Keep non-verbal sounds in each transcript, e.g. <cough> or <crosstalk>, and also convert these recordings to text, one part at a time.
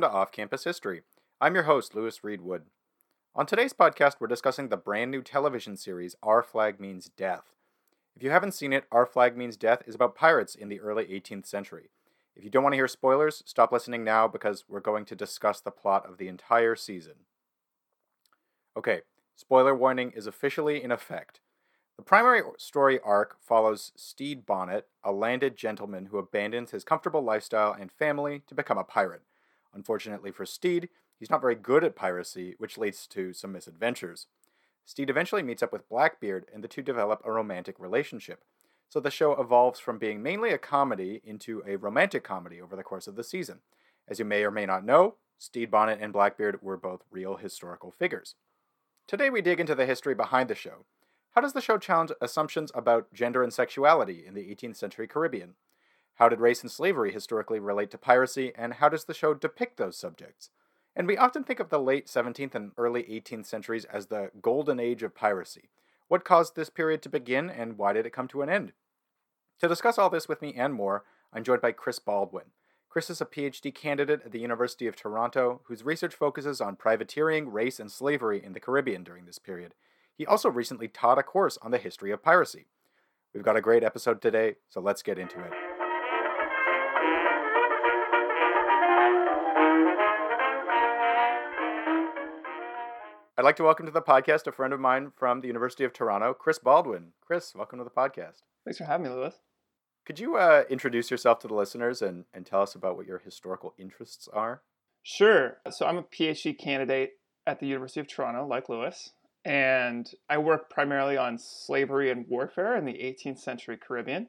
Welcome to Off Campus History. I'm your host, Lewis Reed Wood. On today's podcast, we're discussing the brand new television series Our Flag Means Death. If you haven't seen it, Our Flag Means Death is about pirates in the early 18th century. If you don't want to hear spoilers, stop listening now because we're going to discuss the plot of the entire season. Okay, spoiler warning is officially in effect. The primary story arc follows Stede Bonnet, a landed gentleman who abandons his comfortable lifestyle and family to become a pirate. Unfortunately for Stede, he's not very good at piracy, which leads to some misadventures. Stede eventually meets up with Blackbeard, and the two develop a romantic relationship. So the show evolves from being mainly a comedy into a romantic comedy over the course of the season. As you may or may not know, Stede Bonnet and Blackbeard were both real historical figures. Today we dig into the history behind the show, how does the show challenge assumptions about gender and sexuality in the 18th century Caribbean? How did race and slavery historically relate to piracy, and how does the show depict those subjects? And we often think of the late 17th and early 18th centuries as the golden age of piracy. What caused this period to begin, and why did it come to an end? To discuss all this with me and more, I'm joined by Chris Baldwin. Chris is a PhD candidate at the University of Toronto whose research focuses on privateering, race, and slavery in the Caribbean during this period. He also recently taught a course on the history of piracy. We've got a great episode today, so let's get into it. I'd like to welcome to the podcast a friend of mine from the University of Toronto, Chris Baldwin. Chris, welcome to the podcast. Thanks for having me, Lewis. Could you uh, introduce yourself to the listeners and, and tell us about what your historical interests are? Sure. So I'm a PhD candidate at the University of Toronto, like Lewis and I work primarily on slavery and warfare in the 18th century Caribbean.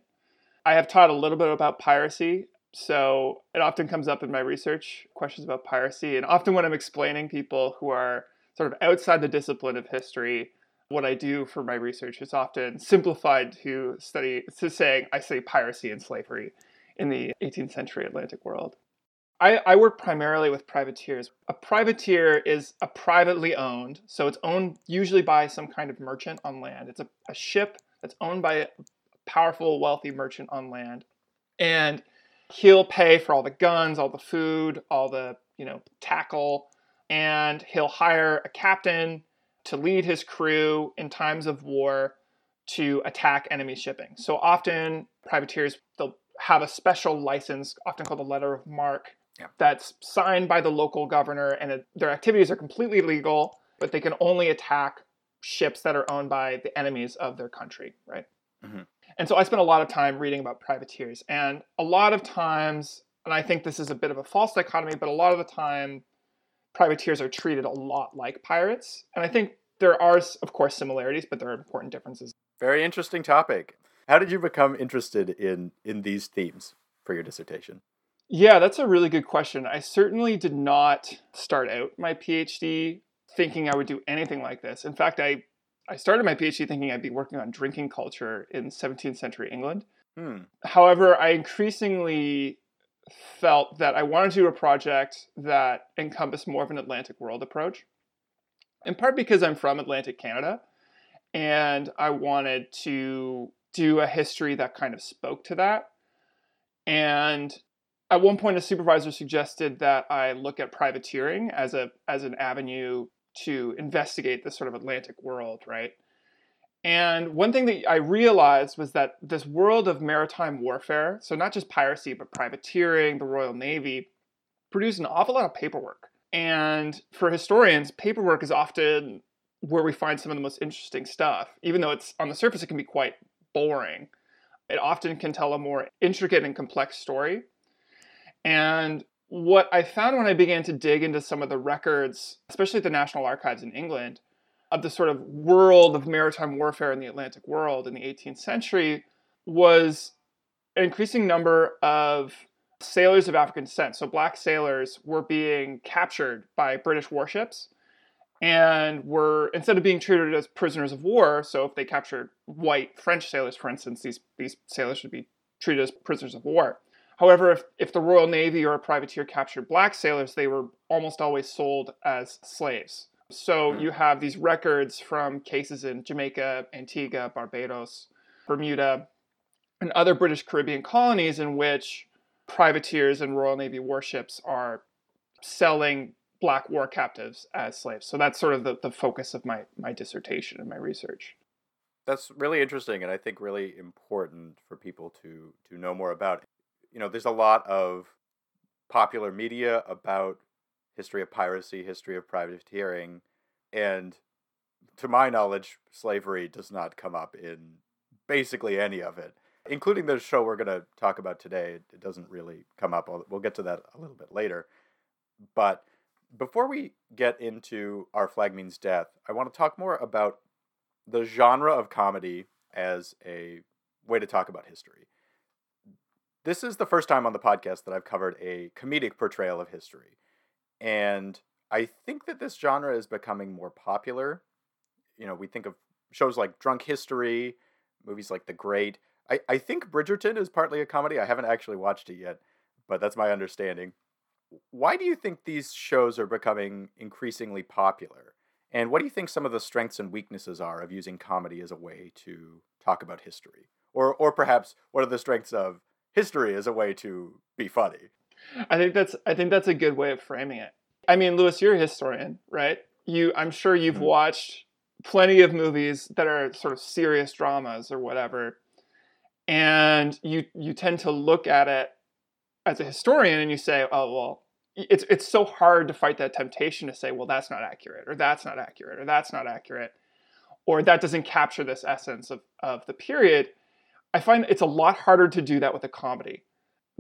I have taught a little bit about piracy, so it often comes up in my research questions about piracy. And often when I'm explaining people who are sort of outside the discipline of history, what I do for my research is often simplified to study to saying I study piracy and slavery in the 18th century Atlantic world. I, I work primarily with privateers. A privateer is a privately owned, so it's owned usually by some kind of merchant on land. It's a, a ship that's owned by a powerful, wealthy merchant on land. And he'll pay for all the guns, all the food, all the, you know, tackle, and he'll hire a captain to lead his crew in times of war to attack enemy shipping. So often privateers they'll have a special license, often called a letter of marque, yeah. that's signed by the local governor, and it, their activities are completely legal, but they can only attack ships that are owned by the enemies of their country, right? Mm-hmm. And so I spent a lot of time reading about privateers, and a lot of times, and I think this is a bit of a false dichotomy, but a lot of the time, privateers are treated a lot like pirates, and I think there are, of course, similarities, but there are important differences. Very interesting topic. How did you become interested in in these themes for your dissertation? Yeah, that's a really good question. I certainly did not start out my PhD thinking I would do anything like this. In fact, I I started my PhD thinking I'd be working on drinking culture in 17th century England. Hmm. However, I increasingly felt that I wanted to do a project that encompassed more of an Atlantic world approach. In part because I'm from Atlantic Canada and I wanted to do a history that kind of spoke to that. And at one point a supervisor suggested that I look at privateering as a as an avenue to investigate this sort of Atlantic world, right? And one thing that I realized was that this world of maritime warfare, so not just piracy, but privateering, the Royal Navy, produced an awful lot of paperwork. And for historians, paperwork is often where we find some of the most interesting stuff. Even though it's on the surface, it can be quite boring. It often can tell a more intricate and complex story. And what I found when I began to dig into some of the records, especially at the National Archives in England, of the sort of world of maritime warfare in the Atlantic world in the 18th century was an increasing number of sailors of African descent. So black sailors were being captured by British warships and were instead of being treated as prisoners of war, so if they captured white French sailors, for instance, these, these sailors would be treated as prisoners of war. However, if, if the Royal Navy or a privateer captured black sailors, they were almost always sold as slaves. So hmm. you have these records from cases in Jamaica, Antigua, Barbados, Bermuda, and other British Caribbean colonies in which privateers and Royal Navy warships are selling black war captives as slaves. So that's sort of the, the focus of my, my dissertation and my research. That's really interesting and I think really important for people to to know more about. You know, there's a lot of popular media about history of piracy, history of privateering, and to my knowledge, slavery does not come up in basically any of it, including the show we're going to talk about today. It doesn't really come up. We'll get to that a little bit later. But before we get into Our Flag Means Death, I want to talk more about the genre of comedy as a way to talk about history. This is the first time on the podcast that I've covered a comedic portrayal of history. And I think that this genre is becoming more popular. You know, we think of shows like Drunk History, movies like The Great. I, I think Bridgerton is partly a comedy. I haven't actually watched it yet, but that's my understanding. Why do you think these shows are becoming increasingly popular? And what do you think some of the strengths and weaknesses are of using comedy as a way to talk about history? Or or perhaps what are the strengths of history as a way to be funny? I think that's I think that's a good way of framing it. I mean, Lewis, you're a historian, right? You I'm sure you've mm-hmm. watched plenty of movies that are sort of serious dramas or whatever. And you you tend to look at it as a historian and you say, "Oh, well, it's it's so hard to fight that temptation to say, well, that's not accurate, or that's not accurate, or that's not accurate, or that doesn't capture this essence of, of the period. I find it's a lot harder to do that with a comedy.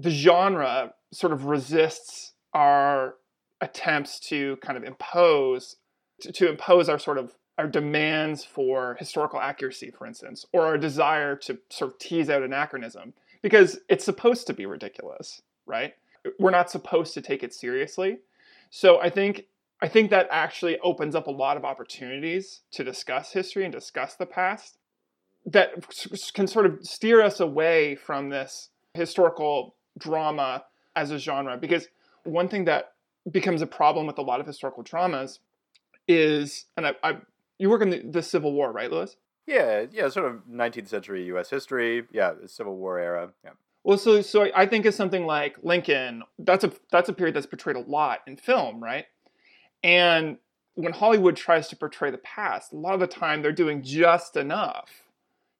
The genre sort of resists our attempts to kind of impose to, to impose our sort of our demands for historical accuracy, for instance, or our desire to sort of tease out anachronism, because it's supposed to be ridiculous, right? We're not supposed to take it seriously. So I think I think that actually opens up a lot of opportunities to discuss history and discuss the past that can sort of steer us away from this historical drama as a genre because one thing that becomes a problem with a lot of historical dramas is and I, I you work in the, the Civil War, right, Lewis? Yeah, yeah, sort of 19th century U.S. history. Yeah, the Civil War era. Yeah. Well, so so I think of something like Lincoln. That's a that's a period that's portrayed a lot in film, right? And when Hollywood tries to portray the past, a lot of the time they're doing just enough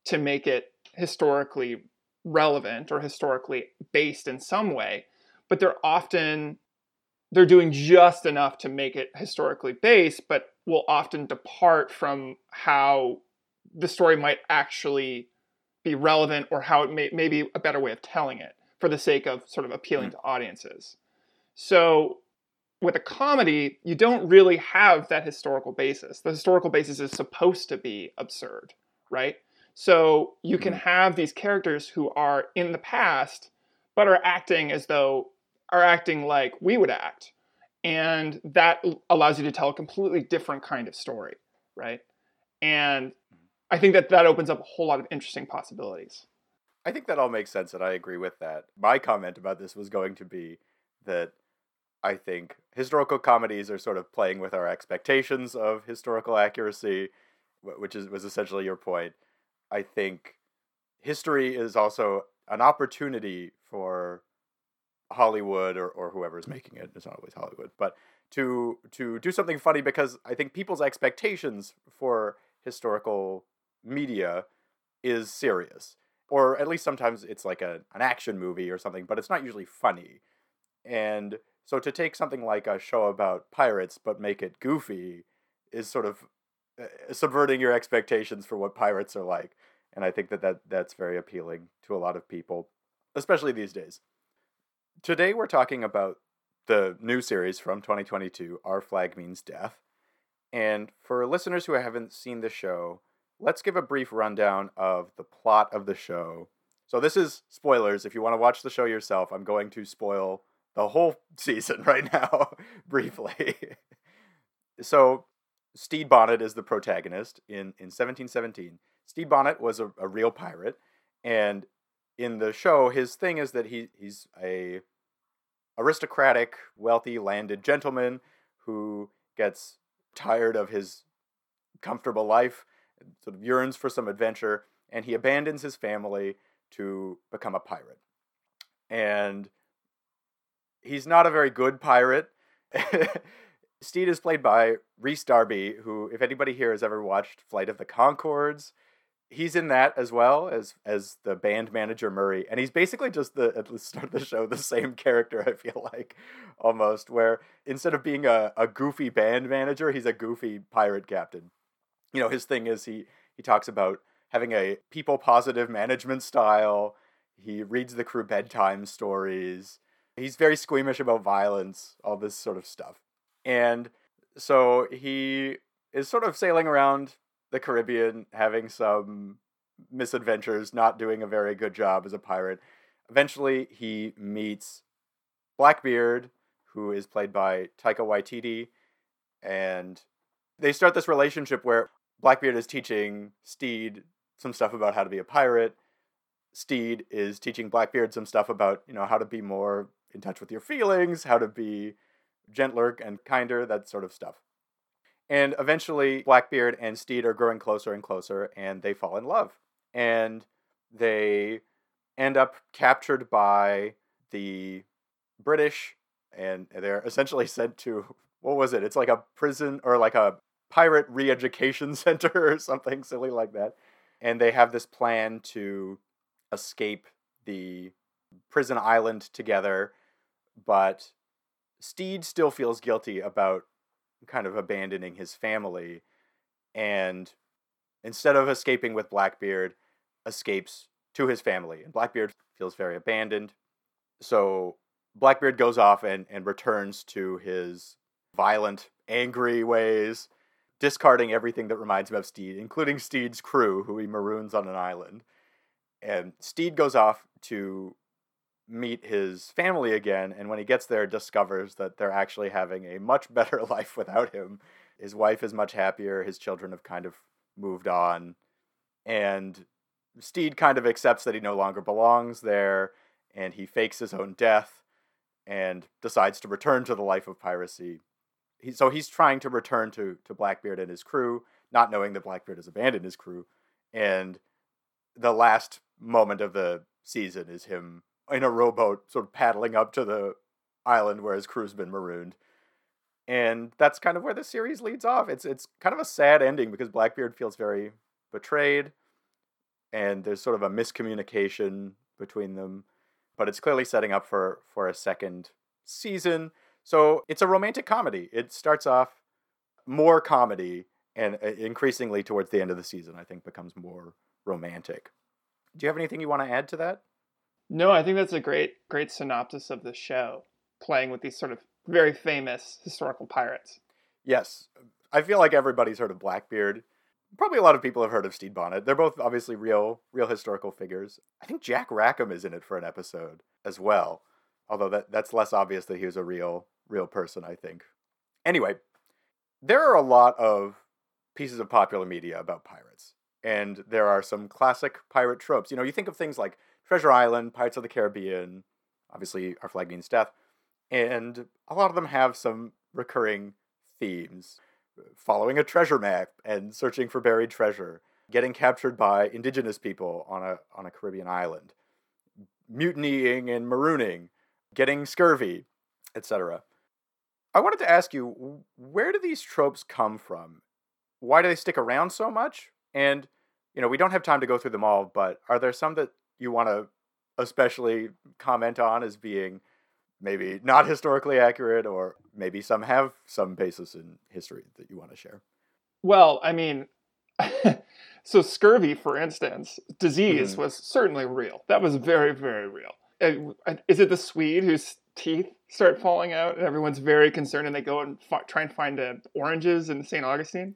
to make it historically relevant or historically based in some way, but they're often they're doing just enough to make it historically based, but will often depart from how the story might actually be relevant or how it may, may be a better way of telling it for the sake of sort of appealing mm-hmm. to audiences. So with a comedy, you don't really have that historical basis. The historical basis is supposed to be absurd, right? So you can mm-hmm. have these characters who are in the past, but are acting as though are acting like we would act. And that allows you to tell a completely different kind of story, right? And I think that that opens up a whole lot of interesting possibilities. I think that all makes sense, and I agree with that. My comment about this was going to be that I think historical comedies are sort of playing with our expectations of historical accuracy, which is was essentially your point. I think history is also an opportunity for Hollywood or, or whoever's making it. It's not always Hollywood, but to to do something funny because I think people's expectations for historical media is serious. Or at least sometimes it's like a, an action movie or something, but it's not usually funny. And so to take something like a show about pirates but make it goofy is sort of Uh, subverting your expectations for what pirates are like. And I think that, that that's very appealing to a lot of people, especially these days. Today we're talking about the new series from 2022, Our Flag Means Death. And for listeners who haven't seen the show, let's give a brief rundown of the plot of the show. So this is spoilers. If you want to watch the show yourself, I'm going to spoil the whole <laughs> season right now <laughs> briefly. so Stede Bonnet is the protagonist in, in 1717. Stede Bonnet was a, a real pirate, and in the show, his thing is that he he's a aristocratic, wealthy, landed gentleman who gets tired of his comfortable life, sort of yearns for some adventure, and he abandons his family to become a pirate. And he's not a very good pirate. <laughs> Stede is played by Rhys Darby, who, if anybody here has ever watched Flight of the Conchords, he's in that as well as as the band manager Murray, and he's basically just the at the start of the show the same character. <laughs> I feel like almost where instead of being a, a goofy band manager, he's a goofy pirate captain. You know, his thing is he he talks about having a people positive management style. He reads the crew bedtime stories. He's very squeamish about violence, all this sort of stuff. And so he is sort of sailing around the Caribbean, having some misadventures, not doing a very good job as a pirate. Eventually, he meets Blackbeard, who is played by Taika Waititi, and they start this relationship where Blackbeard is teaching Stede some stuff about how to be a pirate. Stede is teaching Blackbeard some stuff about, you know, how to be more in touch with your feelings, how to be gentler and kinder, that sort of stuff. And eventually, Blackbeard and Stede are growing closer and closer, and they fall in love. And they end up captured by the British, and they're essentially <laughs> sent to what was it? It's like a prison or like a pirate re education <laughs> center or something silly like that. And they have this plan to escape the prison island together, but Stede still feels guilty about kind of abandoning his family and instead of escaping with Blackbeard, escapes to his family. And Blackbeard feels very abandoned. So Blackbeard goes off and, and returns to his violent, angry ways, discarding everything that reminds him of Stede, including Stede's crew, who he maroons on an island. And Stede goes off to meet his family again and when he gets there discovers that they're actually having a much <laughs> better life without him. His wife is much happier his children have kind of moved on and Stede kind of accepts that he no longer belongs there and he fakes his own death and decides to return to the life of piracy. He, so he's trying to return to, to blackbeard and his crew not knowing that blackbeard has abandoned his crew and the last moment of the season is him in a rowboat, sort of paddling up to the island where his crew's been marooned. And that's kind of where the series leads off. It's it's kind of a sad ending because Blackbeard feels very betrayed, and there's sort of a miscommunication between them. But it's clearly setting up for for a second season. So it's a romantic comedy. It starts off more comedy, and uh, increasingly towards the end of the season, I think becomes more romantic. Do you have anything you want to add to that? No, I think that's a great, great synopsis of the show, playing with these sort of very famous historical pirates. Yes, I feel like everybody's heard of Blackbeard. Probably a lot of people have heard of Stede Bonnet. They're both obviously real, real historical figures. I think Jack Rackham is in it for an episode as well, although that that's less obvious that he was a real, real person. I think. Anyway, there are a lot of pieces of popular media about pirates, and there are some classic pirate tropes. You know, you think of things like Treasure Island, Pirates of the Caribbean, obviously Our Flag Means Death, and a lot of them have some recurring themes. Following a treasure map and searching for buried treasure, getting captured by indigenous people on a on a Caribbean island, mutinying and marooning, getting scurvy, etc. I wanted to ask you, where do these tropes come from? Why do they stick around so much? And you know, we don't have time to go through them all, but are there some that you want to especially comment on as being maybe not historically accurate or maybe some have some basis in history that you want to share? Well i mean <laughs> so scurvy for instance disease mm-hmm. was certainly real. That was very very real. Is it the swede whose teeth start falling out and everyone's very concerned and they go and fi- try and find uh, oranges in st augustine?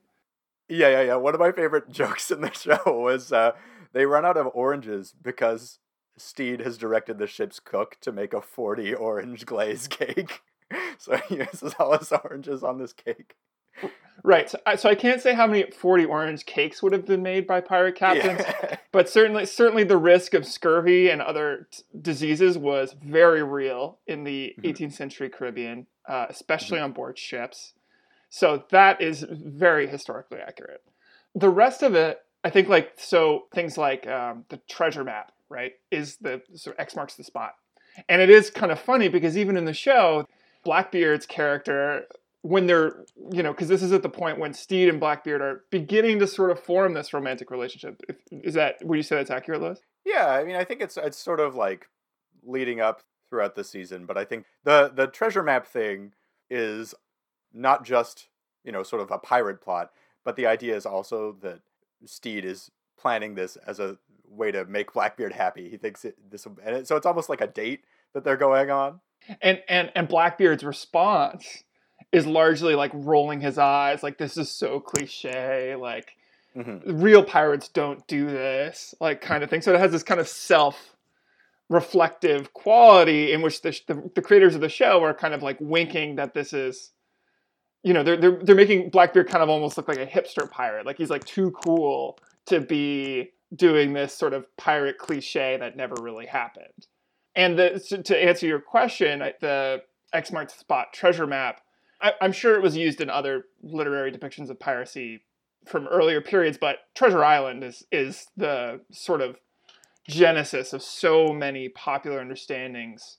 Yeah yeah yeah. One of my favorite <laughs> jokes in the show was uh, they run out of oranges because Stede has directed the ship's cook to make a 40 orange glaze cake. <laughs> so he uses all his oranges on this cake. Right. So I, so I can't say how many 40 orange cakes would have been made by pirate captains, yeah. <laughs> but certainly certainly the risk of scurvy and other t- diseases was very real in the mm-hmm. 18th century Caribbean, uh, especially mm-hmm. on board ships. So that is very historically accurate. The rest of it I think like so things like um, the treasure map, right, is the sort of X marks the spot, and it is kind of funny because even in the show, Blackbeard's character when they're you know because this is at the point when Stede and Blackbeard are beginning to sort of form this romantic relationship. Is that would you say that's accurate, Lewis? Yeah, I mean, I think it's it's sort of like leading up throughout the season, but I think the the treasure map thing is not just you know sort of a pirate plot, but the idea is also that Stede is planning this as a way to make Blackbeard happy. He thinks it, this, and it, so it's almost like a date that they're going on. And and and Blackbeard's response is largely like rolling his eyes, like this is so cliche, like mm-hmm. real pirates don't do this, like kind of thing. So it has this kind of self reflective quality in which the, the, the creators of the show are kind of like winking that this is you know they're, they're they're making blackbeard kind of almost look like a hipster pirate. Like he's like too cool to be doing this sort of pirate cliche that never really happened. And the, to, answer your question the x marks spot treasure map I, I'm sure it was used in other literary depictions of piracy from earlier periods, but Treasure Island is is the sort of genesis of so many popular understandings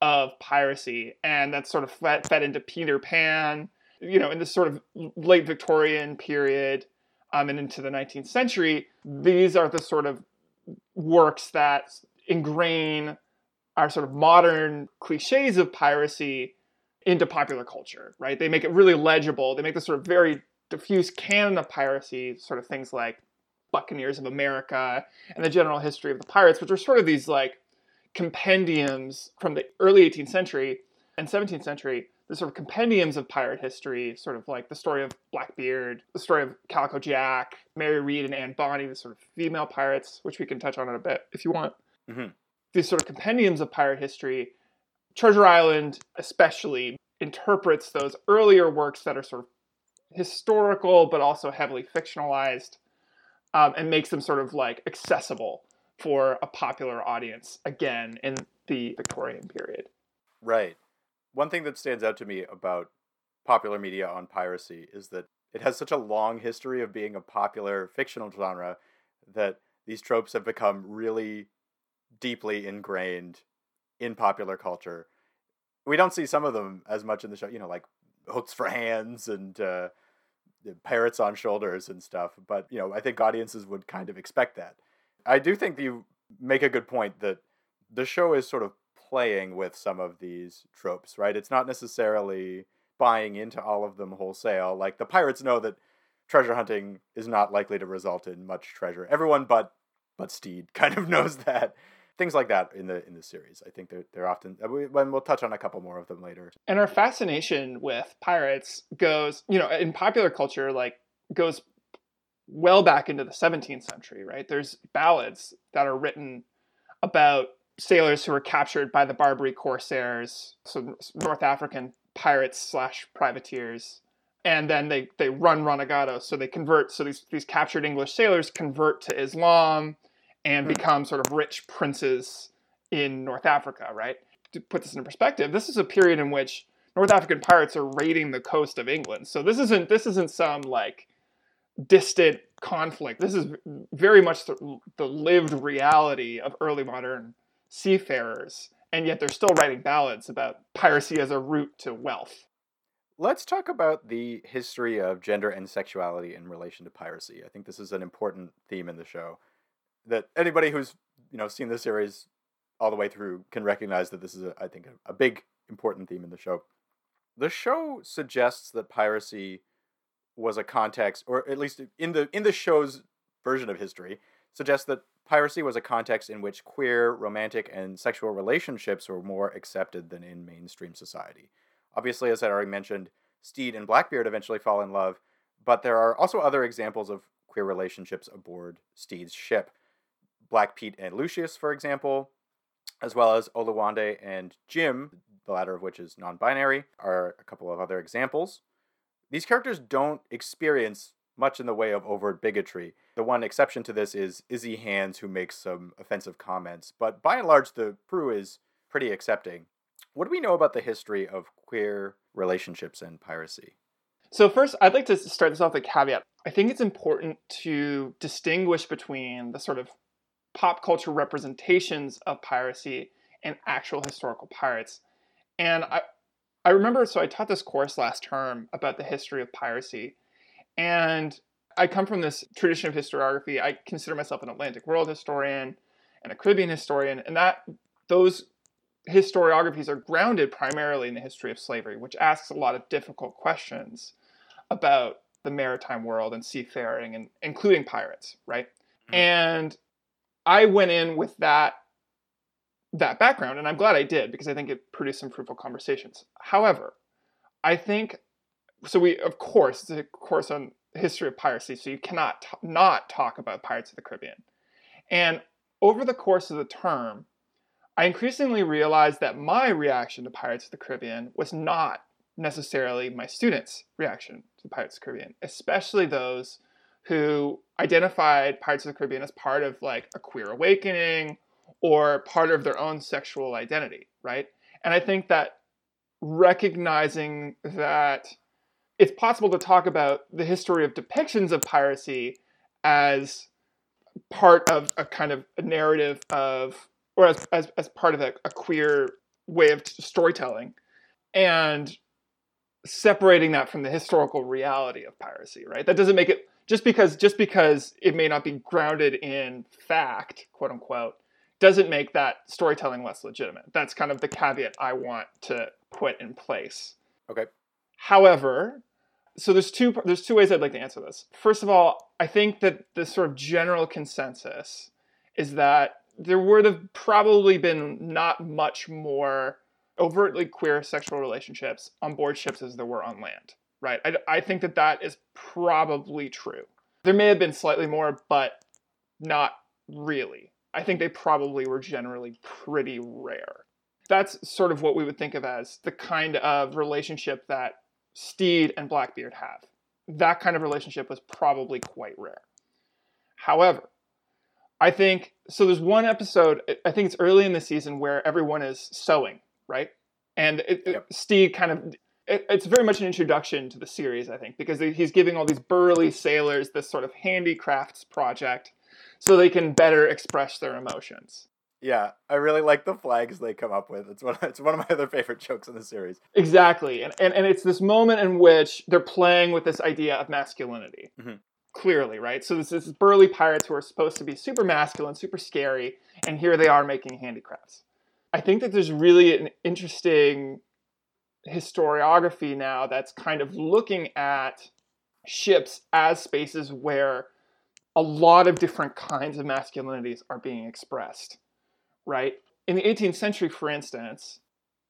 of piracy, and that's sort of fed, fed into Peter Pan, you know, in this sort of late Victorian period, um, and into the 19th century. These are the sort of works that ingrain our sort of modern cliches of piracy into popular culture, right? They make it really legible. They make this sort of very diffuse canon of piracy, sort of things like Buccaneers of America and the general history of the pirates, which are sort of these like compendiums from the early 18th century and 17th century, the sort of compendiums of pirate history, sort of like the story of Blackbeard, the story of Calico Jack, Mary Read and Anne Bonny, the sort of female pirates, which we can touch on in a bit if you want. Mm-hmm. These sort of compendiums of pirate history Treasure Island, especially, interprets those earlier works that are sort of historical but also heavily fictionalized um, and makes them sort of like accessible for a popular audience again in the Victorian period. Right. One thing that stands out to me about popular media on piracy is that it has such a long history of being a popular fictional genre that these tropes have become really deeply ingrained in popular culture. We don't see some of them as much in the show, you know, like hooks for hands and uh, parrots on shoulders and stuff. But you know, I think audiences would kind of expect that. I do think you make a good point that the show is sort of playing with some of these tropes, right? It's not necessarily buying into all of them wholesale. Like the pirates know that treasure hunting is not likely to result in much treasure. Everyone but but Stede <laughs> kind of knows that things like that in the in the series. I think they're they're often uh, when we'll touch on a couple more of them later. And our fascination with pirates goes, you know, in popular culture, like goes well back into the 17th century, right? There's ballads that are written about sailors who were captured by the Barbary corsairs, so North African pirates slash privateers. And then they, they run renegados, so they convert. So these, these captured English sailors convert to Islam and mm become sort of rich princes in North Africa, right? To put this in perspective, this is a period in which North African pirates are raiding the coast of England. So this isn't this isn't some like distant conflict. This is very much the, the lived reality of early modern seafarers, and yet they're still writing ballads about piracy as a route to wealth. Let's talk about the history of gender and sexuality in relation to piracy. I think this is an important theme in the show that anybody who's you know seen the series all the way through can recognize that this is a, I think a, a big important theme in the show. The show suggests that piracy was a context, or at least in the in the show's version of history, suggests that piracy was a context in which queer, romantic, and sexual relationships were more accepted than in mainstream society. Obviously, as I already mentioned, Stede and Blackbeard eventually fall in love, but there are also other examples of queer relationships aboard Stede's ship. Black Pete and Lucius, for example, as well as Oluwande and Jim, the latter of which is non binary, are a couple of other examples. These characters don't experience much in the way of overt bigotry. The one exception to this is Izzy Hands, who makes some offensive comments, but by and large, the crew is pretty accepting. What do we know about the history of queer relationships and piracy? So, first, I'd like to start this off with a caveat. I think it's important to distinguish between the sort of pop culture representations of piracy and actual historical pirates. And I, I remember, so I taught this course last term about the history of piracy. And I come from this tradition of historiography. I consider myself an Atlantic world historian and a Caribbean historian. And that those historiographies are grounded primarily in the history of slavery, which asks a lot of difficult questions about the maritime world and seafaring and including pirates, right? Mm-hmm. And I went in with that that background and I'm glad I did because I think it produced some fruitful conversations. However, I think so we of course it's a course on history of piracy so you cannot t- not talk about Pirates of the Caribbean. And over the course of the term, I increasingly realized that my reaction to Pirates of the Caribbean was not necessarily my students' reaction to Pirates of the Caribbean, especially those who identified Pirates of the Caribbean as part of like a queer awakening or part of their own sexual identity, right? And I think that recognizing that it's possible to talk about the history of depictions of piracy as part of a kind of a narrative of or as, as, as part of a, a queer way of storytelling and separating that from the historical reality of piracy right? That doesn't make it just because just because it may not be grounded in fact quote unquote doesn't make that storytelling less legitimate. That's kind of the caveat i want to put in place. Okay. However so there's two there's two ways i'd like to answer this first of all i think that the sort of general consensus is that there would have probably been not much more overtly queer sexual relationships on board ships as there were on land, right? I, I think that that is probably true. There may have been slightly more, but not really. I think they probably were generally pretty rare. That's sort of what we would think of as the kind of relationship that Stede and Blackbeard have. That kind of relationship was probably quite rare. However, I think so. There's one episode, I think it's early in the season, where everyone is sewing, right? And it, yep. Stede kind of, it, it's very much an introduction to the series, I think, because he's giving all these burly sailors this sort of handicrafts project so they can better express their emotions. Yeah, I really like the flags they come up with. It's one, <laughs> it's one of my other favorite jokes in the series. Exactly. And, and, and it's this moment in which they're playing with this idea of masculinity. Mm-hmm clearly, right? So this, is burly pirates who are supposed to be super masculine, super scary, and here they are making handicrafts. I think that there's really an interesting historiography now that's kind of looking at ships as spaces where a lot of different kinds of masculinities are being expressed, right? In the 18th century, for instance,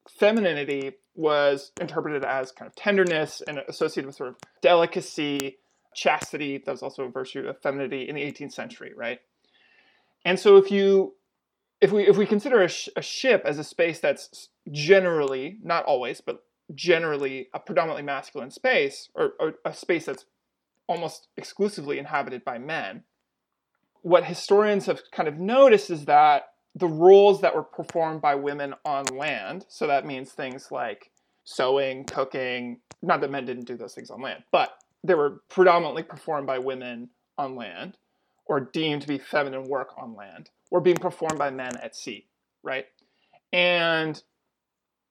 femininity was interpreted as kind of tenderness and associated with sort of delicacy chastity that was also a virtue of femininity in the 18th century right and so if you if we if we consider a, sh- a ship as a space that's generally not always but generally a predominantly masculine space or, or a space that's almost exclusively inhabited by men what historians have kind of noticed is that the roles that were performed by women on land so that means things like sewing cooking not that men didn't do those things on land but they were predominantly performed by women on land or deemed to be feminine work on land were being performed by men at sea, right? And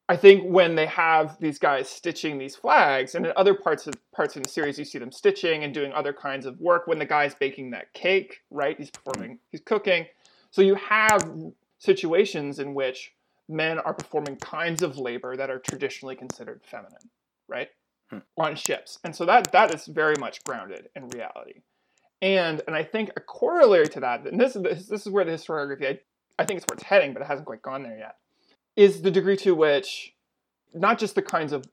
I think when they have these guys stitching these flags, and in other parts of parts in the series, you see them stitching and doing other kinds of work. When the guy's baking that cake, right? He's performing, he's cooking. So you have situations in which men are performing kinds of labor that are traditionally considered feminine, right? hmm. on ships. And so that that is very much grounded in reality. And and I think a corollary to that, and this is this, is where the historiography I, I think it's where it's heading, but it hasn't quite gone there yet, is the degree to which not just the kinds of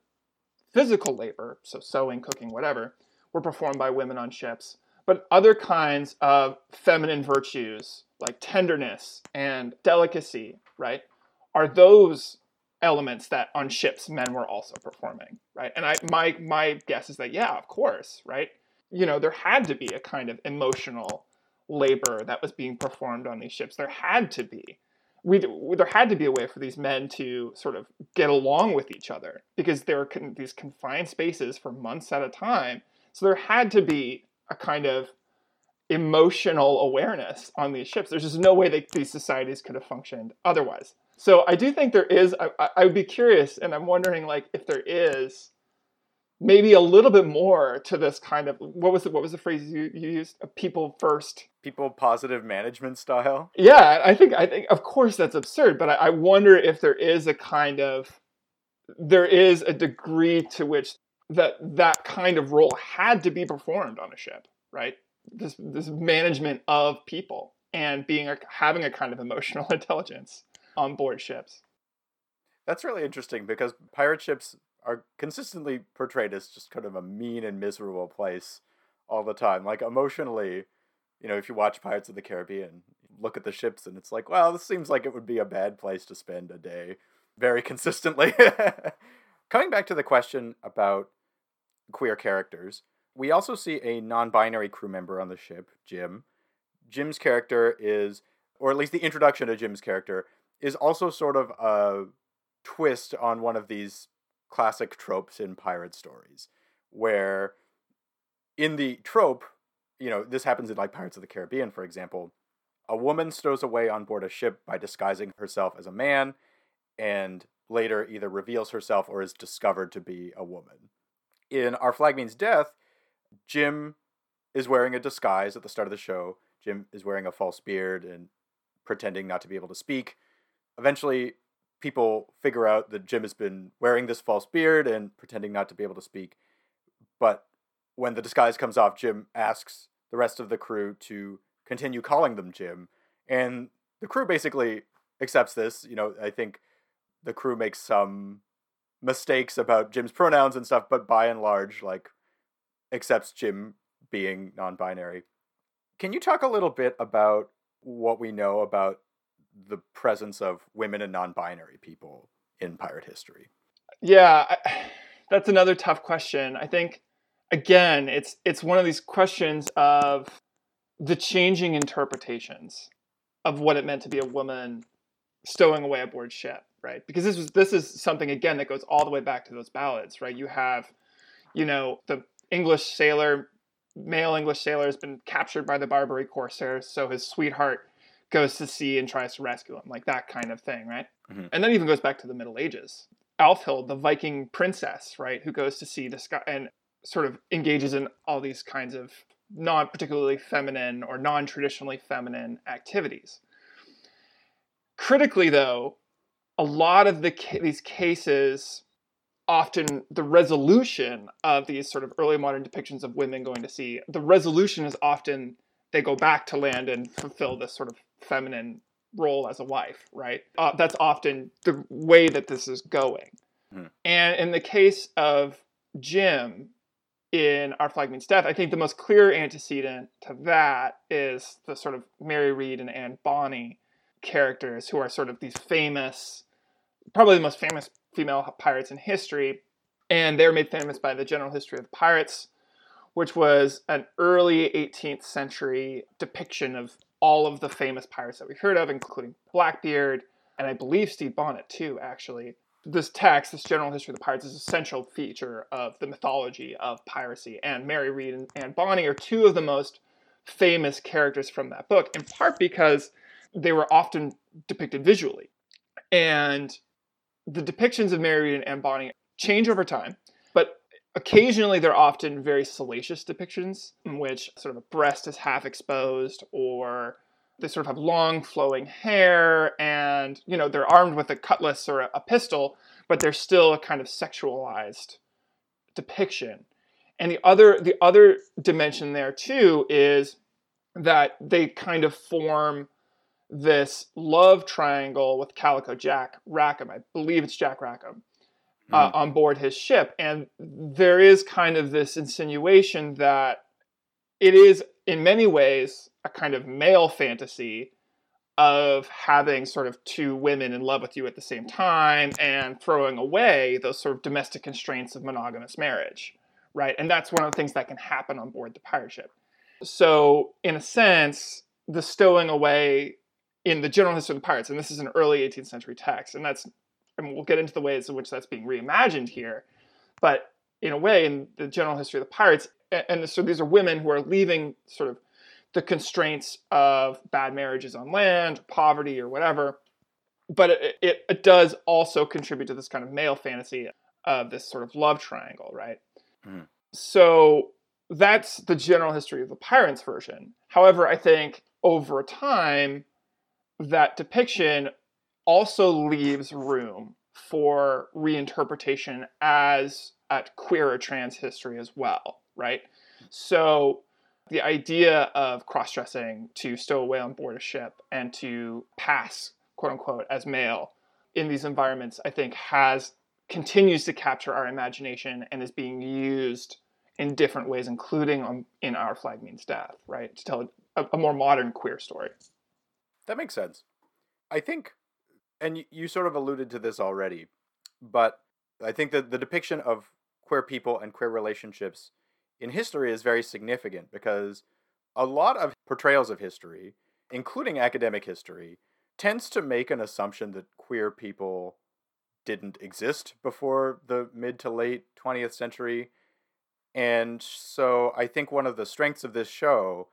physical labor, so sewing, cooking, whatever, were performed by women on ships, but other kinds of feminine virtues like tenderness and delicacy, right? Are those elements that on ships men were also performing, right? And I my my guess is that yeah, of course, right? You know, there had to be a kind of emotional labor that was being performed on these ships. There had to be. We, there had to be a way for these men to sort of get along with each other because there were con- these confined spaces for months at a time. So there had to be a kind of emotional awareness on these ships. There's just no way that these societies could have functioned otherwise. So I do think there is. I, I would be curious, and I'm wondering, like, if there is maybe a little bit more to this kind of what was it? What was the phrase you, you used? A people first. People positive management style. Yeah, I think I think of course that's absurd, but I, I wonder if there is a kind of there is a degree to which that that kind of role had to be performed on a ship, right? This this management of people and being a, having a kind of emotional <laughs> intelligence on board ships. That's really interesting because pirate ships are consistently portrayed as just kind of a mean and miserable place all the time. Like emotionally, you know, if you watch Pirates of the Caribbean, look at the ships and it's like, well, this seems like it would be a bad place to spend a day <laughs> very consistently. <laughs> Coming back to the question about queer characters, we also see a non binary crew member on the ship, Jim. Jim's character is, or at least the introduction to Jim's character, is also sort of a twist on one of these classic tropes in pirate stories, where in the trope, you know, this happens in like Pirates of the Caribbean, for example. A woman stows away on board a ship by disguising herself as a man and later either reveals herself or is discovered to be a woman. In Our Flag Means Death, Jim is wearing a disguise at the start of the show. Jim is wearing a false beard and pretending not to be able to speak. Eventually, people figure out that Jim has been wearing this false beard and pretending not to be able to speak. But when the disguise comes off, Jim asks the rest of the crew to continue calling them Jim. And the crew basically accepts this. You know, I think the crew makes some mistakes about Jim's pronouns and stuff, but by and large, like, accepts Jim being non binary. Can you talk a little bit about what we know about the presence of women and non binary people in pirate history? Yeah, I, <sighs> that's another tough question. I think, again, it's it's one of these questions of the changing interpretations of what it meant to be a woman stowing away aboard ship right? Because this was this is something again that goes all the way back to those ballads, right? You have, you know, the English sailor, male English sailor has been captured by the Barbary corsairs, so his sweetheart goes to sea and tries to rescue him, like that kind of thing, right? Mm-hmm. And then even goes back to the Middle Ages. Alfhild, the Viking princess, right, who goes to sea sky and sort of engages in all these kinds of not particularly feminine or non traditionally feminine activities. Critically, though, a lot of the these cases often the resolution of these sort of early modern depictions of women going to sea the resolution is often they go back to land and fulfill this sort of feminine role as a wife right uh, that's often the way that this is going mm. and in the case of jim in our flag means death i think the most clear antecedent to that is the sort of mary read and anne bonny characters who are sort of these famous probably the most famous female pirates in history, and they were made famous by the General History of the Pirates, which was an early 18th century depiction of all of the famous pirates that we heard of, including Blackbeard, and I believe Steve Bonnet too, actually. This text, this general history of the pirates, is a central feature of the mythology of piracy, and Mary Read and Anne Bonny are two of the most famous characters from that book, in part because they were often depicted visually. And the depictions of Mary and Bonny change over time, but occasionally they're often very salacious depictions in which sort of a breast is half exposed or they sort of have long flowing hair and you know they're armed with a cutlass or a, pistol but they're still a kind of sexualized depiction. And the other the other dimension there too is that they kind of form this love triangle with Calico Jack Rackham. I believe it's Jack Rackham. Uh, mm. on board his ship. And there is kind of this insinuation that it is, in many ways, a kind of male fantasy of having sort of two women in love with you at the same time and throwing away those sort of domestic constraints of monogamous marriage, right? And that's one of the things that can happen on board the pirate ship. So, in a sense, the stowing away in the general history of the pirates, and this is an early 18th century text, and that's, and we'll get into the ways in which that's being reimagined here, but in a way, in the general history of the pirates, and so these are women who are leaving sort of the constraints of bad marriages on land, poverty, or whatever, but it, it, it does also contribute to this kind of male fantasy of this sort of love triangle, right? Mhm. So that's the general history of the Pirates version. However, I think over time, that depiction also leaves room for reinterpretation as at queer or trans history as well, right? So the idea of cross-dressing to stow away on board a ship and to pass quote unquote as male in these environments i think has continues to capture our imagination and is being used in different ways including on, in our flag means death right to tell a, a more modern queer story That makes sense. I think, and you, sort of alluded to this already, but I think that the depiction of queer people and queer relationships in history is very significant because a lot of portrayals of history, including academic history, tends to make an assumption that queer people didn't exist before the mid to late 20th century. And so I think one of the strengths of this show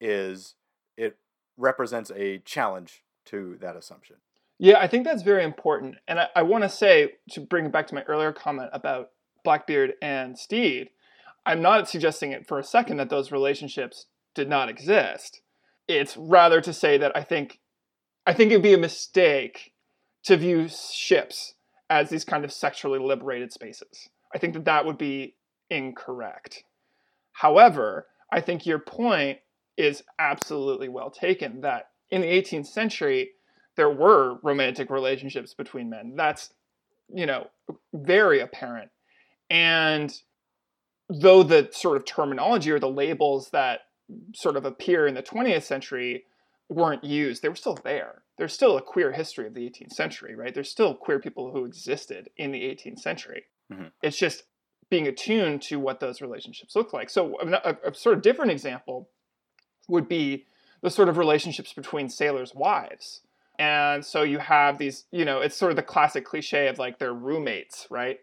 is it represents a challenge to that assumption. Yeah, I think that's very important. And I, I want to say, to bring it back to my earlier comment about Blackbeard and Stede, I'm not suggesting it for a second that those relationships did not exist. It's rather to say that I think I think it'd be a mistake to view ships as these kind of sexually liberated spaces. I think that that would be incorrect. However, I think your point is absolutely well taken that in the 18th century there were romantic relationships between men. That's you know very apparent. And though the sort of terminology or the labels that sort of appear in the 20th century weren't used, they were still there. There's still a queer history of the 18th century, right? There's still queer people who existed in the 18th century. Mhm. It's just being attuned to what those relationships look like. So, a, a sort of different example would be the sort of relationships between sailors' wives. And so you have these, you know, it's sort of the classic cliche of like they're roommates, right?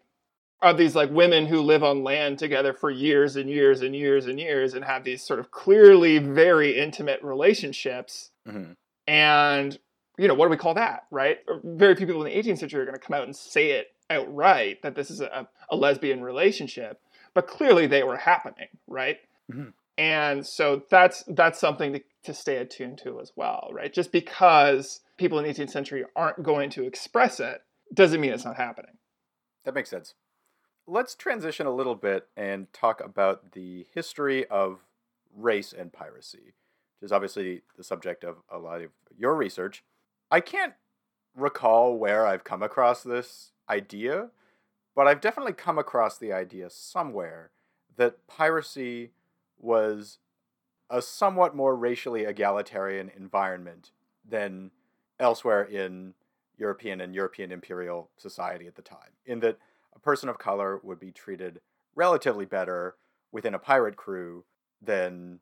Of these like women who live on land together for years and years and years and years and have these sort of clearly very intimate relationships. hmm And, you know, what do we call that, right? Very few people in the 18th century are going to come out and say it outright that this is a, a lesbian relationship, but clearly they were happening, right? Mhm. And so that's that's something to, to stay attuned to as well, right? Just because people in the 18th century aren't going to express it doesn't mean it's not happening. That makes sense. Let's transition a little bit and talk about the history of race and piracy, which is obviously the subject of a lot of your research. I can't recall where I've come across this idea, but I've definitely come across the idea somewhere that piracy was a somewhat more racially egalitarian environment than elsewhere in European and European imperial society at the time, in that a person of color would be treated relatively better within a pirate crew than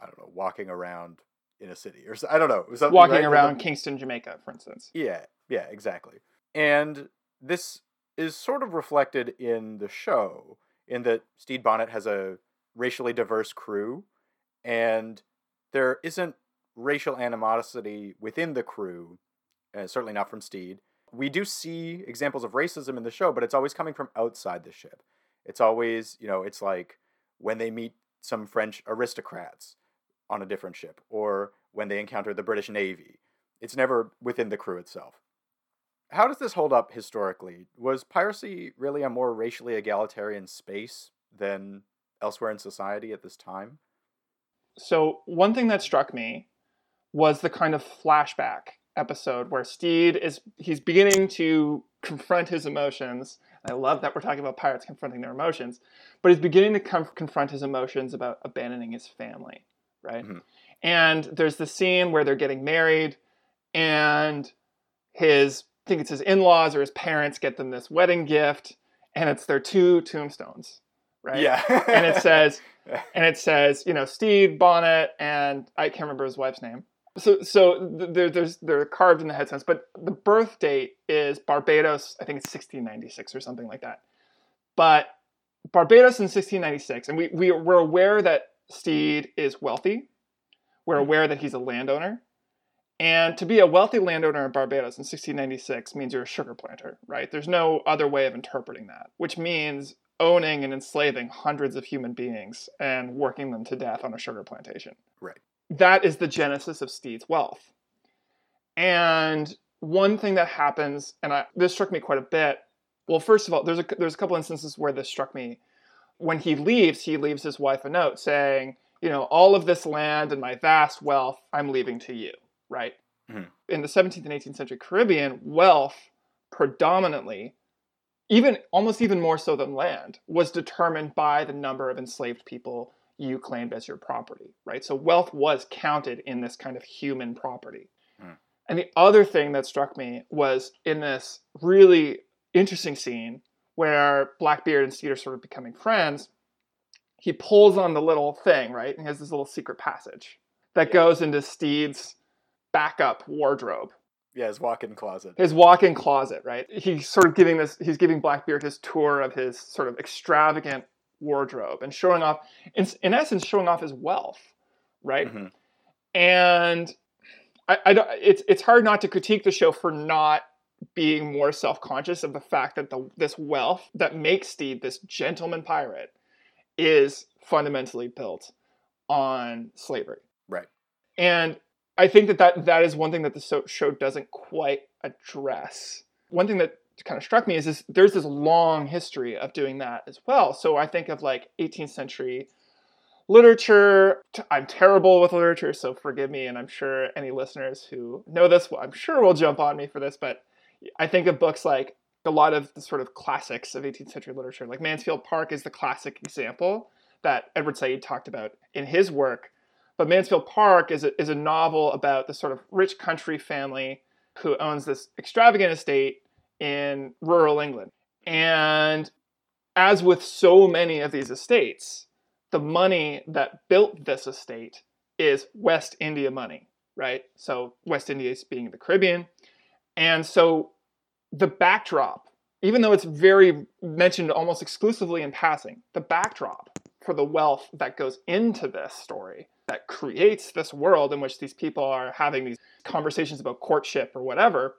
I don't know, walking around in a city or so, I don't know, something, Walking right? That the- around Kingston, Jamaica, for instance. yeah, yeah, exactly. And this is sort of reflected in the show, in that Stede Bonnet has a racially diverse crew, and there isn't racial animosity within the crew, uh, certainly not from Stede. We do see examples of racism in the show, but it's always coming from outside the ship. It's always, you know, it's like when they meet some French aristocrats on a different ship, or when they encounter the British Navy. It's never within the crew itself. How does this hold up historically? Was piracy really a more racially egalitarian space than elsewhere in society at this time? So one thing that struck me was the kind of flashback episode where Stede is he's beginning to confront his emotions. I love that we're talking about pirates confronting their emotions, but he's beginning to com- confront his emotions about abandoning his family, right? Mhm. And there's the scene where they're getting married, and his I think it's his in-laws or his parents get them this wedding gift, and it's their two tombstones, right? Yeah. and it says <laughs> and it says you know Stede Bonnet and I can't remember his wife's name. So so th- there, there's they're carved in the headstones, but the birth date is Barbados. I think it's 1696 or something like that. But Barbados in 1696, and we, we we're aware that Stede is wealthy. We're mm-hmm. aware that he's a landowner, And to be a wealthy landowner in Barbados in 1696 means you're a sugar planter, right? There's no other way of interpreting that, which means owning and enslaving hundreds of human beings and working them to death on a sugar plantation. Right. That is the genesis of Stede's wealth. And one thing that happens, and I, this struck me quite a bit. Well, first of all, there's a there's a couple instances where this struck me. When he leaves, he leaves his wife a note saying, you know, all of this land and my vast wealth, I'm leaving to you, right? Mhm. In the 17th and 18th century Caribbean, wealth predominantly, even almost even more so than land, was determined by the number of enslaved people you claimed as your property, right? So wealth was counted in this kind of human property. Hmm. And the other thing that struck me was in this really interesting scene where Blackbeard and Stede are sort of becoming friends, he pulls on the little thing, right? And he has this little secret passage that goes into Stede's backup wardrobe, Yeah, his walk-in closet. his walk-in closet, right? He's sort of giving this, he's giving Blackbeard his tour of his sort of extravagant wardrobe and showing off, in, in essence, showing off his wealth, right? Mhm. And I, I don't, it's it's hard not to critique the show for not being more self-conscious of the fact that the this wealth that makes Stede this gentleman pirate is fundamentally built on slavery. Right. And I think that that, that is one thing that the show doesn't quite address. One thing that kind of struck me is this, there's this long history of doing that as well. So I think of like 18th century literature. I'm terrible with literature, so forgive me. And I'm sure any listeners who know this, will, I'm sure will jump on me for this. But I think of books like a lot of the sort of classics of 18th century literature, like Mansfield Park is the classic example that Edward Said talked about in his work. But Mansfield Park is a, is a novel about this sort of rich country family who owns this extravagant estate in rural England. And as with so many of these estates, the money that built this estate is West India money, right? So West India is being the Caribbean. And so the backdrop, even though it's very mentioned almost exclusively in passing, the backdrop for the wealth that goes into this story that creates this world in which these people are having these conversations about courtship or whatever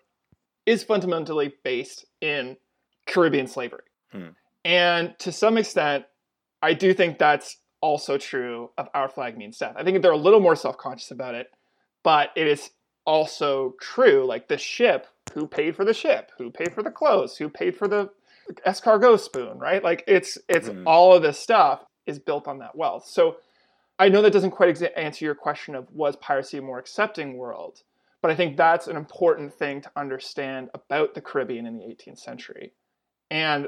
is fundamentally based in Caribbean slavery. Hmm. And to some extent, I do think that's also true of Our Flag Means Death. I think they're a little more self conscious about it, but it is also true. Like the ship, who paid for the ship? Who paid for the clothes? Who paid for the escargot spoon? Right? Like it's it's Mhm. all of this stuff is built on that wealth. So I know that doesn't quite exa- answer your question of was piracy a more accepting world, but I think that's an important thing to understand about the Caribbean in the 18th century. And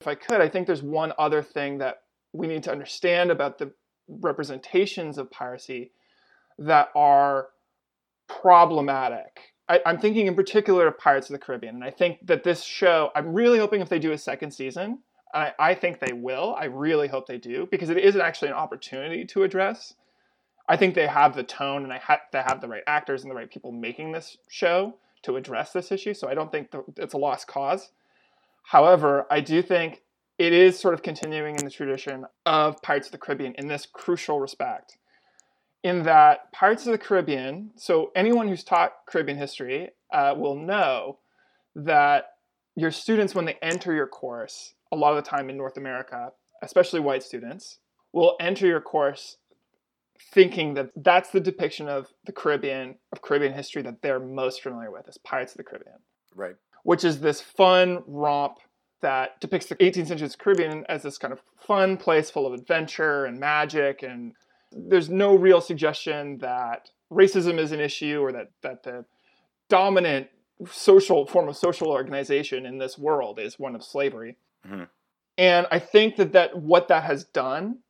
if I could, I think there's one other thing that we need to understand about the representations of piracy that are problematic. I, I'm thinking in particular of Pirates of the Caribbean, and I think that this show, I'm really hoping if they do a second season, I, I think they will. I really hope they do because it is actually an opportunity to address. I think they have the tone and I ha- they have the right actors and the right people making this show to address this issue. So I don't think th- it's a lost cause. However, I do think it is sort of continuing in the tradition of Pirates of the Caribbean in this crucial respect. In that Pirates of the Caribbean, so anyone who's taught Caribbean history uh, will know that your students, when they enter your course, a lot of the time in North America, especially white students, will enter your course thinking that that's the depiction of the Caribbean, of Caribbean history that they're most familiar with, is Pirates of the Caribbean Right. which is this fun romp that depicts the 18th century Caribbean as this kind of fun place full of adventure and magic. And there's no real suggestion that racism is an issue or that, that the dominant social form of social organization in this world is one of slavery. Mhm. And I think that, that what that has done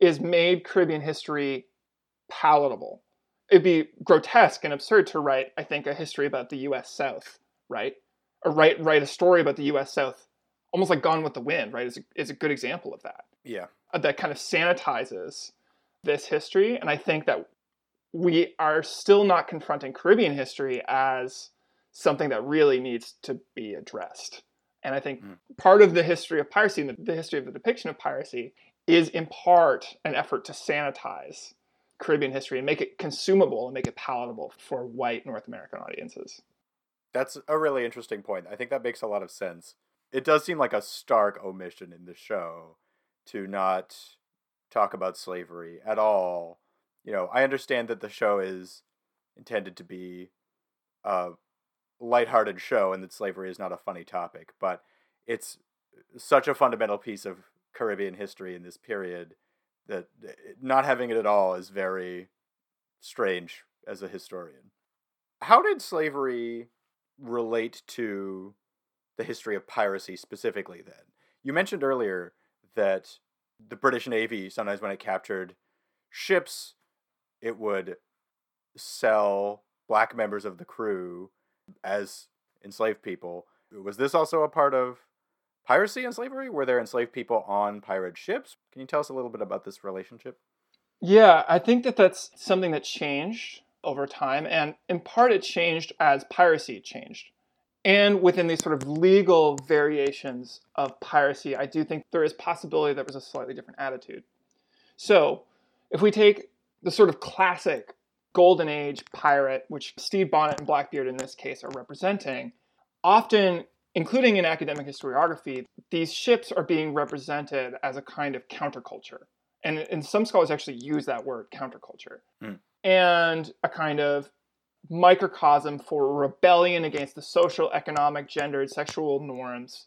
is made Caribbean history palatable. It'd be grotesque and absurd to write, I think, a history about the US South, right? Or write write a story about the US South, almost like Gone with the Wind, right? Is a, is a good example of that. Yeah. Uh, That kind of sanitizes this history. And I think that we are still not confronting Caribbean history as something that really needs to be addressed. And I think Mm. part of the history of piracy and the, the history of the depiction of piracy is in part an effort to sanitize Caribbean history and make it consumable and make it palatable for white North American audiences. That's a really interesting point. I think that makes a lot of sense. It does seem like a stark omission in the show to not talk about slavery at all. You know, I understand that the show is intended to be a lighthearted show and that slavery is not a funny topic, but it's such a fundamental piece of Caribbean history in this period that eh, not having it at all is very strange as a historian. How did slavery relate to the history of piracy specifically then? You mentioned earlier that the British Navy, sometimes when it captured ships, it would sell black members of the crew as enslaved people. Was this also a part of piracy and slavery? Were there enslaved people on pirate ships? Can you tell us a little bit about this relationship? Yeah, I think that that's something that changed over time, and in part it changed as piracy changed. And within these sort of legal variations of piracy, I do think there is possibility that there was a slightly different attitude. So, if we take the sort of classic golden age pirate, which Stede Bonnet and Blackbeard in this case are representing, often including in academic historiography, these ships are being represented as a kind of counterculture. And, and some scholars actually use that word, counterculture, mm. and a kind of microcosm for rebellion against the social, economic, gendered, sexual norms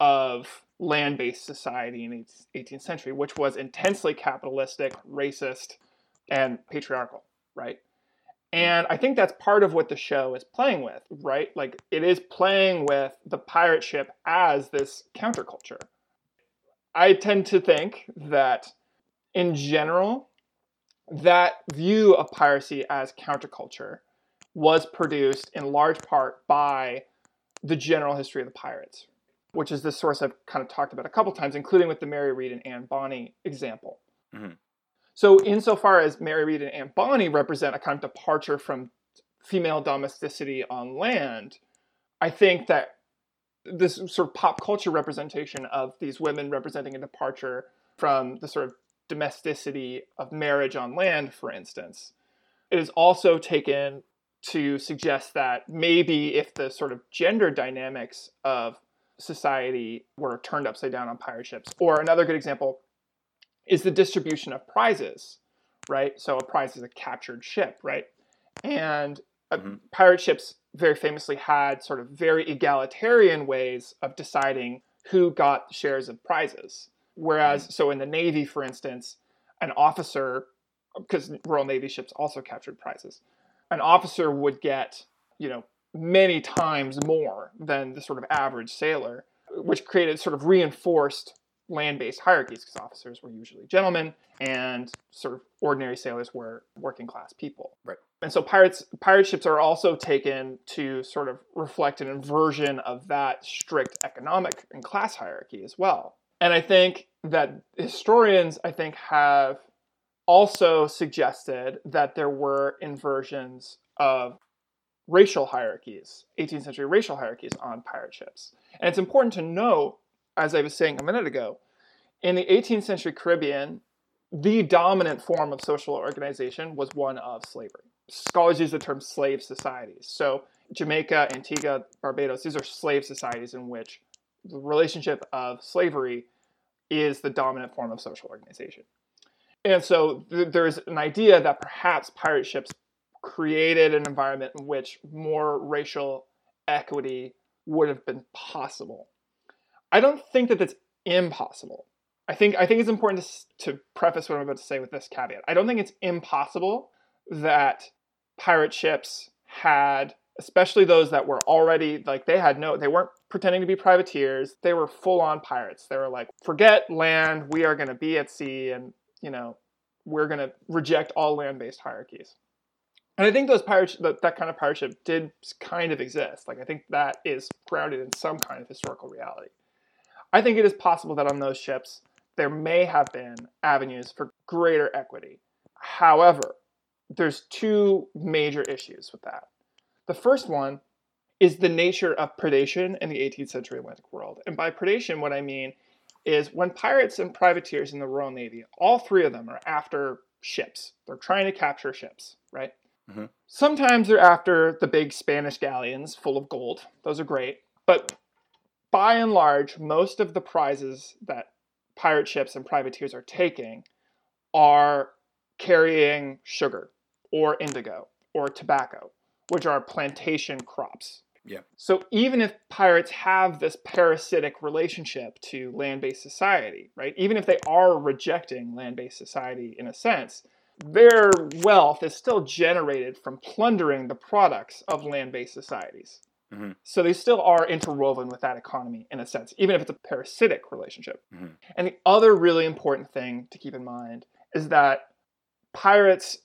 of land based society in the 18th century, which was intensely capitalistic, racist, and patriarchal, right? And I think that's part of what the show is playing with, right? Like it is playing with the pirate ship as this counterculture. I tend to think that in general, that view of piracy as counterculture was produced in large part by the general history of the pirates, which is the source I've kind of talked about a couple times, including with the Mary Read and Anne Bonny example. Mm-hmm. So, insofar as Mary Read and Anne Bonny represent a kind of departure from female domesticity on land, I think that this sort of pop culture representation of these women representing a departure from the sort of domesticity of marriage on land, for instance, it is also taken to suggest that maybe if the sort of gender dynamics of society were turned upside down on pirate ships, or another good example is the distribution of prizes, right? So a prize is a captured ship, right? And uh, mm-hmm. pirate ships very famously had sort of very egalitarian ways of deciding who got shares of prizes. Whereas, mm-hmm. so in the Navy, for instance, an officer, because Royal Navy ships also captured prizes, an officer would get, you know, many times more than the sort of average sailor, which created sort of reinforced land-based hierarchies because officers were usually gentlemen and sort of ordinary sailors were working class people. Right. And so pirates pirate ships are also taken to sort of reflect an inversion of that strict economic and class hierarchy as well. And I think that historians I think have also suggested that there were inversions of racial hierarchies, 18th century racial hierarchies on pirate ships. And it's important to note as I was saying a minute ago, in the 18th century Caribbean, the dominant form of social organization was one of slavery. Scholars use the term slave societies. So, Jamaica, Antigua, Barbados, these are slave societies in which the relationship of slavery is the dominant form of social organization. And so, th- there's an idea that perhaps pirate ships created an environment in which more racial equity would have been possible. I don't think that that's impossible. I think I think it's important to, to preface what I'm about to say with this caveat. I don't think it's impossible that pirate ships had, especially those that were already like they had no, they weren't pretending to be privateers. They were full on pirates. They were like, forget land, we are going to be at sea, and you know, we're going to reject all land based hierarchies. And I think those pirates, that, that kind of pirate ship did kind of exist. Like I think that is grounded in some kind of historical reality. I think it is possible that on those ships there may have been avenues for greater equity. However, there's two major issues with that. The first one is the nature of predation in the 18th century Atlantic world. And by predation, what I mean is when pirates and privateers in the Royal Navy, all three of them are after ships. They're trying to capture ships, right? Mhm. Sometimes they're after the big Spanish galleons full of gold. Those are great. But by and large, most of the prizes that pirate ships and privateers are taking are carrying sugar or indigo or tobacco, which are plantation crops. Yeah. So even if pirates have this parasitic relationship to land-based society, right? Even if they are rejecting land-based society in a sense, their wealth is still generated from plundering the products of land-based societies. Mhm. So they still are interwoven with that economy in a sense, even if it's a parasitic relationship. Mhm. And the other really important thing to keep in mind is that pirates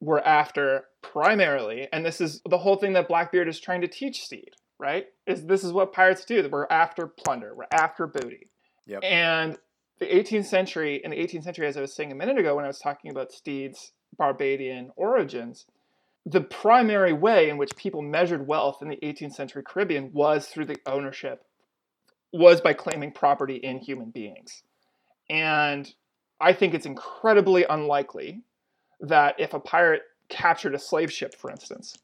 were after primarily, and this is the whole thing that Blackbeard is trying to teach Stede, right? Is this is what pirates do. We're after plunder, we're after booty. Yep. And the 18th century, in the 18th century, as I was saying a minute ago when I was talking about Stede's Barbadian origins, the primary way in which people measured wealth in the 18th century Caribbean was through the ownership, was by claiming property in human beings. And I think it's incredibly unlikely that if a pirate captured a slave ship, for instance,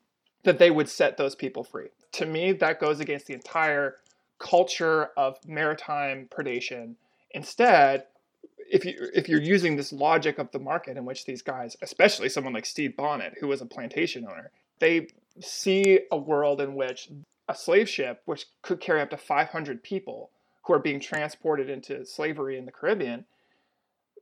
that they would set those people free. To me, that goes against the entire culture of maritime predation. Instead, if you if you're using this logic of the market in which these guys, especially someone like Stede Bonnet, who was a plantation owner, they see a world in which a slave ship, which could carry up to 500 people who are being transported into slavery in the Caribbean,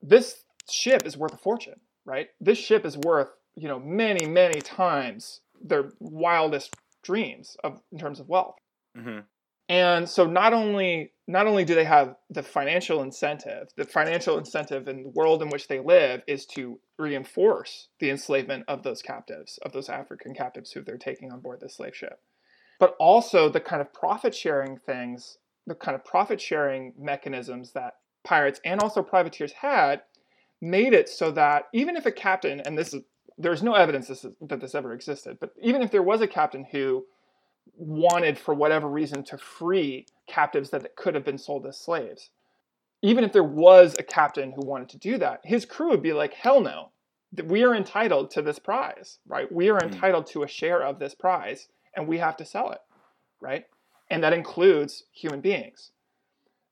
this ship is worth a fortune, right? This ship is worth, you know, many, many times their wildest dreams of in terms of wealth. Mhm. And so not only not only do they have the financial incentive, the financial incentive in the world in which they live is to reinforce the enslavement of those captives, of those African captives who they're taking on board the slave ship. But also the kind of profit sharing things, the kind of profit sharing mechanisms that pirates and also privateers had made it so that even if a captain, and this is there's no evidence this is, that this ever existed, but even if there was a captain who wanted for whatever reason to free captives that could have been sold as slaves. Even if there was a captain who wanted to do that his crew would be like hell no. We are entitled to this prize right? We are Hmm. entitled to a share of this prize and we have to sell it right? And that includes human beings.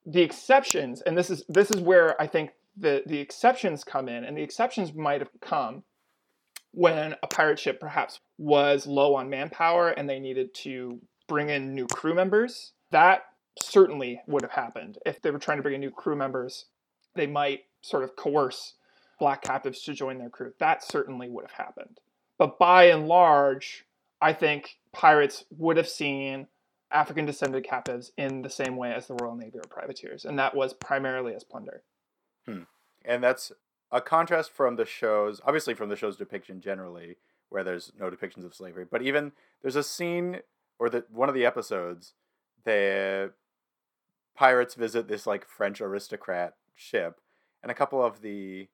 The exceptions and this is this is where i think the the exceptions come in and the exceptions might have come when a pirate ship perhaps was low on manpower and they needed to bring in new crew members. That certainly would have happened. If they were trying to bring in new crew members, they might sort of coerce black captives to join their crew. That certainly would have happened. But by and large, I think pirates would have seen African descended captives in the same way as the Royal Navy or privateers, and that was primarily as plunder. Hmm. And that's a contrast from the shows, obviously from the show's depiction generally, where there's no depictions of slavery. But even there's a scene, or that one of the episodes, the pirates visit this like French aristocrat ship, and a couple of the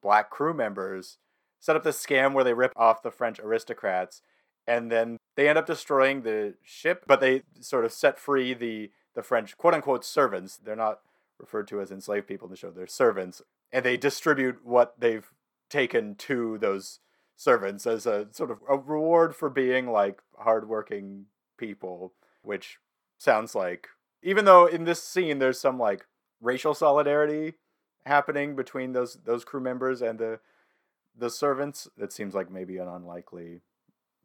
black crew members set up this scam where they rip off the French aristocrats, and then they end up destroying the ship, but they sort of set free the the French quote unquote servants. They're not referred to as enslaved people in the show; they're servants, and they distribute what they've taken to those servants as a sort of a reward for being like hardworking people, which sounds like even though in this scene there's some like racial solidarity happening between those those crew members and the the servants, that seems like maybe an unlikely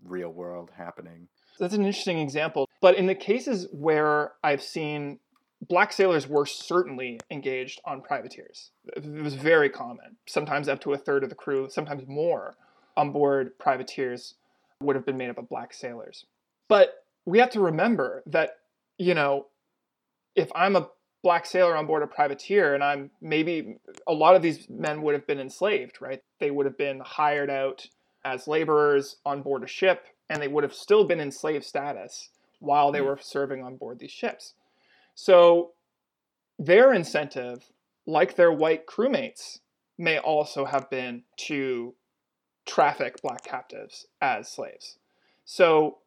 real world happening. That's an interesting example. But in the cases where I've seen black sailors were certainly engaged on privateers. It was very common. Sometimes up to a third of the crew, sometimes more, on board privateers would have been made up of black sailors. But we have to remember that, you know, if I'm a black sailor on board a privateer and I'm maybe a lot of these men would have been enslaved, right? They would have been hired out as laborers on board a ship and they would have still been in slave status while they hmm. were serving on board these ships. So their incentive, like their white crewmates, may also have been to traffic black captives as slaves. So,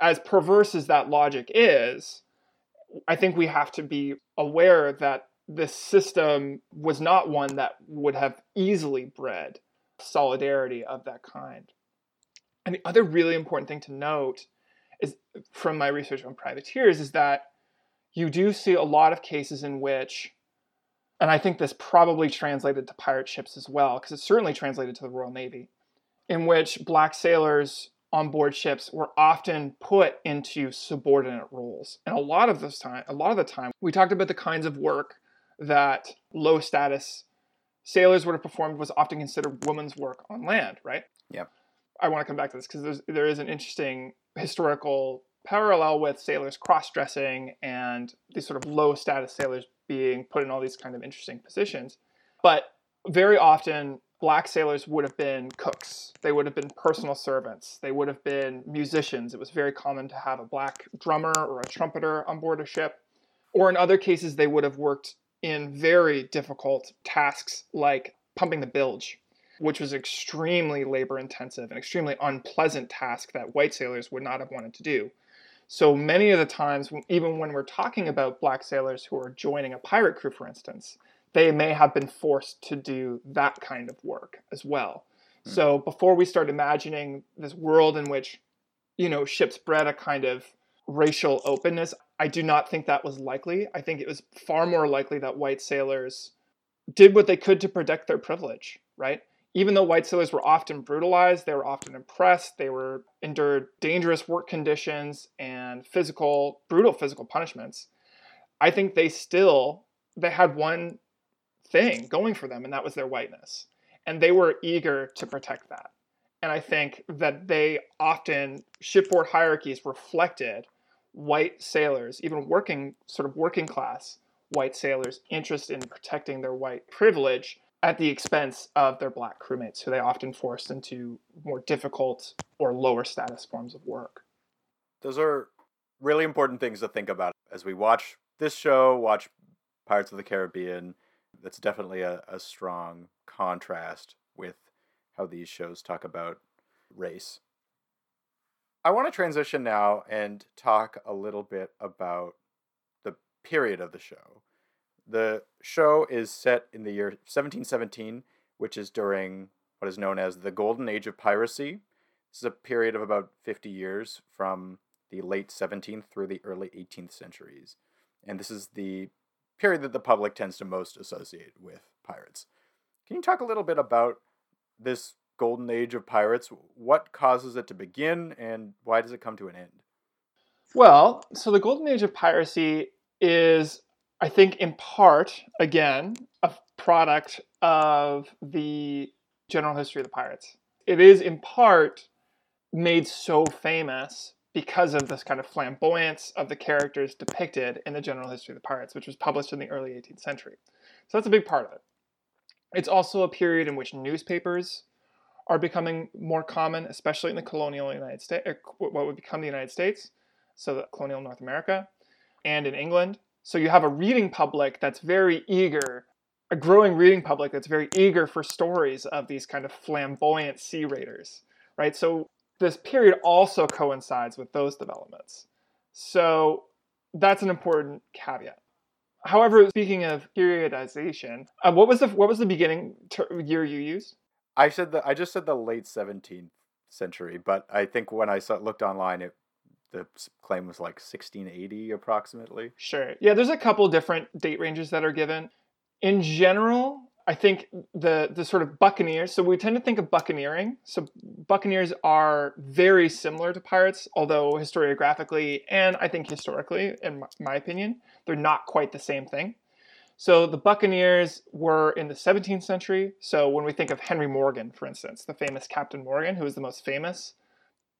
as perverse as that logic is, I think we have to be aware that this system was not one that would have easily bred solidarity of that kind. And the other really important thing to note is from my research on privateers is that you do see a lot of cases in which and I think this probably translated to pirate ships as well, because it certainly translated to the Royal Navy, in which black sailors on board ships were often put into subordinate roles. And a lot of this time, a lot of the time, we talked about the kinds of work that low status sailors would have performed was often considered women's work on land, right? Yep. I want to come back to this because there is an interesting historical parallel with sailors cross dressing and these sort of low status sailors being put in all these kind of interesting positions. But very often, black sailors would have been cooks, they would have been personal servants, they would have been musicians. It was very common to have a black drummer or a trumpeter on board a ship. Or in other cases, they would have worked in very difficult tasks like pumping the bilge, which was extremely labor intensive and extremely unpleasant task that white sailors would not have wanted to do. So many of the times, even when we're talking about black sailors who are joining a pirate crew, for instance, they may have been forced to do that kind of work as well. Mm. So before we start imagining this world in which, you know, ships bred a kind of racial openness, I do not think that was likely. I think it was far more likely that white sailors did what they could to protect their privilege, right? Even though white sailors were often brutalized, they were often oppressed, they were endured dangerous work conditions and physical, brutal physical punishments. I think they still they had one thing going for them, and that was their whiteness. And they were eager to protect that. And I think that they often shipboard hierarchies reflected white sailors, even working sort of working class white sailors' interest in protecting their white privilege at the expense of their black crewmates, who they often forced into more difficult or lower status forms of work. Those are really important things to think about as we watch this show, watch Pirates of the Caribbean. That's definitely a, a strong contrast with how these shows talk about race. I want to transition now and talk a little bit about the period of the show. The show is set in the year 1717, which is during what is known as the Golden Age of Piracy. This is a period of about 50 years from the late 17th through the early 18th centuries. And this is the period that the public tends to most associate with pirates. Can you talk a little bit about this golden age of pirates? What causes it to begin and why does it come to an end? Well, so the golden age of piracy is I think in part, again, a product of the general history of the pirates. It is in part made so famous because of this kind of flamboyance of the characters depicted in the general history of the pirates, which was published in the early 18th century. So that's a big part of it. It's also a period in which newspapers are becoming more common, especially in the colonial United States, er, what would become the United States, so the colonial North America, and in England. So you have a reading public that's very eager, a growing reading public that's very eager for stories of these kind of flamboyant sea raiders, right? So this period also coincides with those developments. So that's an important caveat. However, speaking of periodization, uh, what was the what was the beginning ter- year you used? I said that I just said the late 17th century, but I think when I saw, looked online, it the claim was like 1680 approximately. Sure. Yeah, there's a couple different date ranges that are given. In general, I think the the sort of buccaneers. So we tend to think of buccaneering. So buccaneers are very similar to pirates, although historiographically and I think historically, in my opinion, they're not quite the same thing. So the buccaneers were in the 17th century. So when we think of Henry Morgan, for instance, the famous Captain Morgan, who is the most famous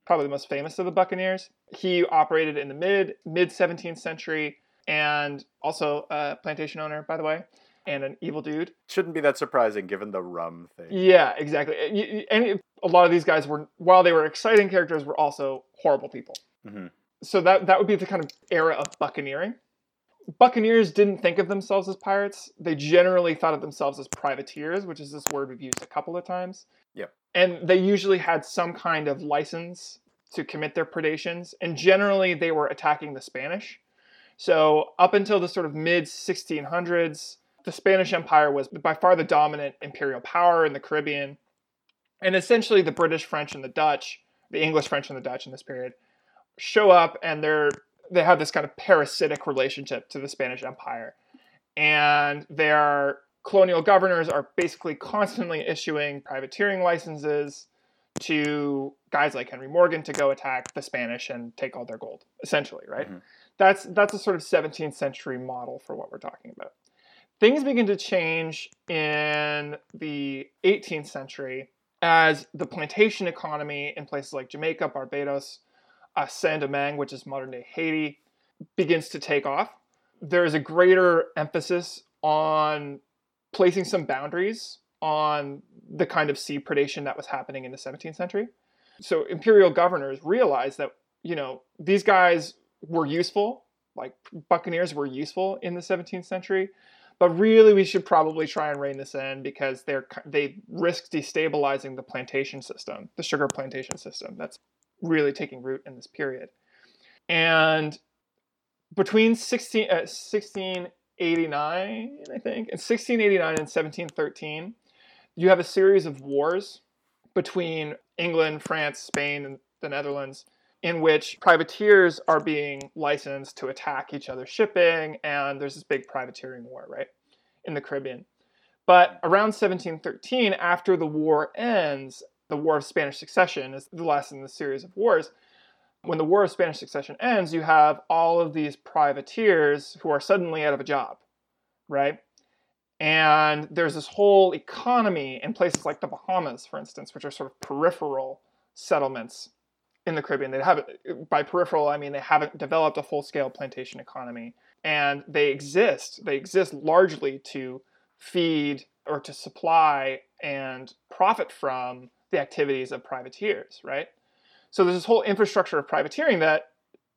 probably the most famous of the Buccaneers. He operated in the mid mid 17th century and also a plantation owner, by the way, and an evil dude. Shouldn't be that surprising given the rum thing. Yeah, exactly. And a lot of these guys were, while they were exciting characters, were also horrible people. Mm-hmm. So that that would be the kind of era of buccaneering. Buccaneers didn't think of themselves as pirates. They generally thought of themselves as privateers, which is this word we've used a couple of times. Yep. And they usually had some kind of license to commit their predations, and generally they were attacking the Spanish. So up until the sort of mid 1600s, the Spanish Empire was by far the dominant imperial power in the Caribbean. And essentially, the British, French, and the Dutch, the English, French, and the Dutch in this period, show up and they're they have this kind of parasitic relationship to the Spanish Empire, and their colonial governors are basically constantly issuing privateering licenses to guys like Henry Morgan to go attack the Spanish and take all their gold, essentially, right? Mm-hmm. That's that's a sort of 17th century model for what we're talking about. Things begin to change in the 18th century as the plantation economy in places like Jamaica, Barbados, uh, Saint Domingue, which is modern day Haiti, begins to take off. There is a greater emphasis on placing some boundaries on the kind of sea predation that was happening in the 17th century. So imperial governors realized that, you know, these guys were useful, like buccaneers were useful in the 17th century, but really we should probably try and rein this in because they're they risk destabilizing the plantation system, the sugar plantation system that's really taking root in this period. And between 16, uh, 1689, I think, and 1689 and 1713, you have a series of wars between England, France, Spain, and the Netherlands in which privateers are being licensed to attack each other's shipping, and there's this big privateering war, right, in the Caribbean. But around 1713, after the war ends, the War of Spanish Succession is the last in the series of wars. When the War of Spanish Succession ends, you have all of these privateers who are suddenly out of a job, right? And there's this whole economy in places like the Bahamas, for instance, which are sort of peripheral settlements in the Caribbean. They have by peripheral, I mean they haven't developed a full-scale plantation economy, and they exist. They exist largely to feed or to supply and profit from the activities of privateers, right? So there's this whole infrastructure of privateering that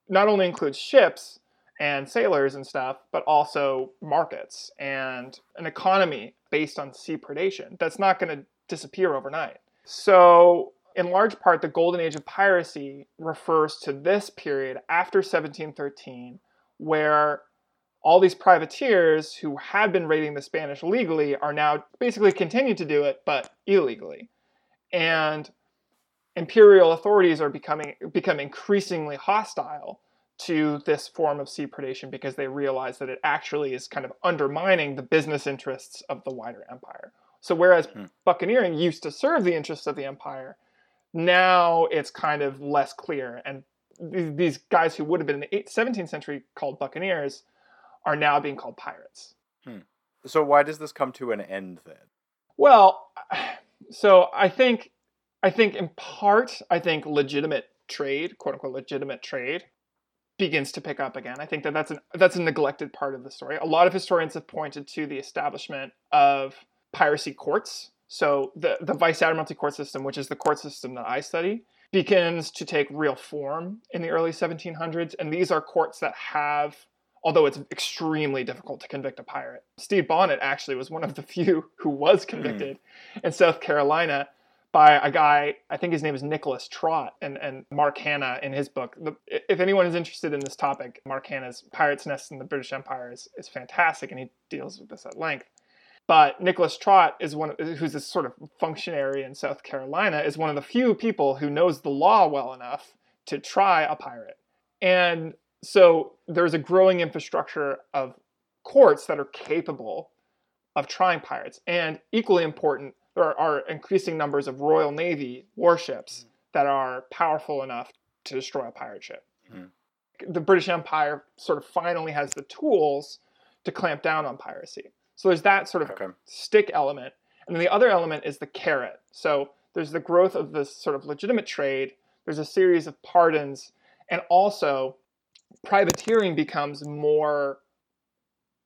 not only includes ships and sailors and stuff, but also markets and an economy based on sea predation that's not going to disappear overnight. So, in large part, the golden age of piracy refers to this period after 1713, where all these privateers who had been raiding the Spanish legally are now basically continue to do it, but illegally. And imperial authorities are becoming become increasingly hostile to this form of sea predation because they realize that it actually is kind of undermining the business interests of the wider empire. So whereas hmm. buccaneering used to serve the interests of the empire, now it's kind of less clear. And these guys who would have been in the 17th century called buccaneers are now being called pirates. Hmm. So why does this come to an end then? Well, <sighs> so I think I think in part I think legitimate trade, quote unquote legitimate trade begins to pick up again. I think that that's an that's a neglected part of the story. A lot of historians have pointed to the establishment of piracy courts. So the the vice admiralty court system, which is the court system that I study, begins to take real form in the early 1700s, and these are courts that have although it's extremely difficult to convict a pirate. Stede Bonnet actually was one of the <laughs> few who was hmm. convicted in South Carolina by a guy, I think his name is Nicholas Trott, and, and Mark Hanna in his book. The, if anyone is interested in this topic, Mark Hanna's Pirate's Nest in the British Empire is, is fantastic, and he deals with this at length. But Nicholas Trott is one, who's this sort of functionary in South Carolina, is one of the few people who knows the law well enough to try a pirate. And so there's a growing infrastructure of courts that are capable of trying pirates. And equally important, there are increasing numbers of Royal Navy warships mm-hmm. that are powerful enough to destroy a pirate ship. Mm-hmm. The British Empire sort of finally has the tools to clamp down on piracy. So there's that sort of okay. stick element. And then the other element is the carrot. So there's the growth of this sort of legitimate trade, there's a series of pardons, and also privateering becomes more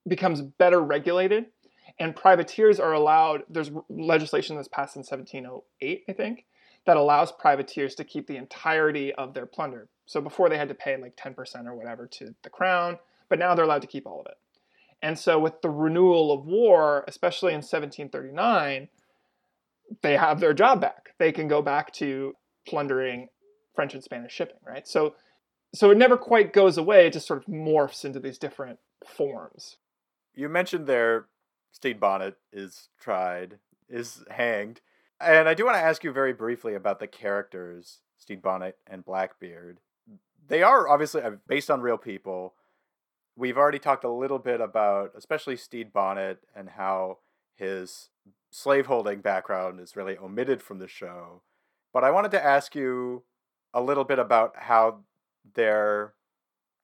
becomes better regulated and privateers are allowed there's legislation that's passed in 1708 i think that allows privateers to keep the entirety of their plunder. So before they had to pay like 10% or whatever to the crown but now they're allowed to keep all of it. And so with the renewal of war especially in 1739 they have their job back. They can go back to plundering french and spanish shipping right? So so it never quite goes away it just sort of morphs into these different forms. You mentioned there Stede Bonnet is tried, is hanged. And I do want to ask you very briefly about the characters, Stede Bonnet and Blackbeard. They are obviously uh, based on real people. We've already talked a little bit about, especially Stede Bonnet, and how his slaveholding background is really omitted from the show. But I wanted to ask you a little bit about how their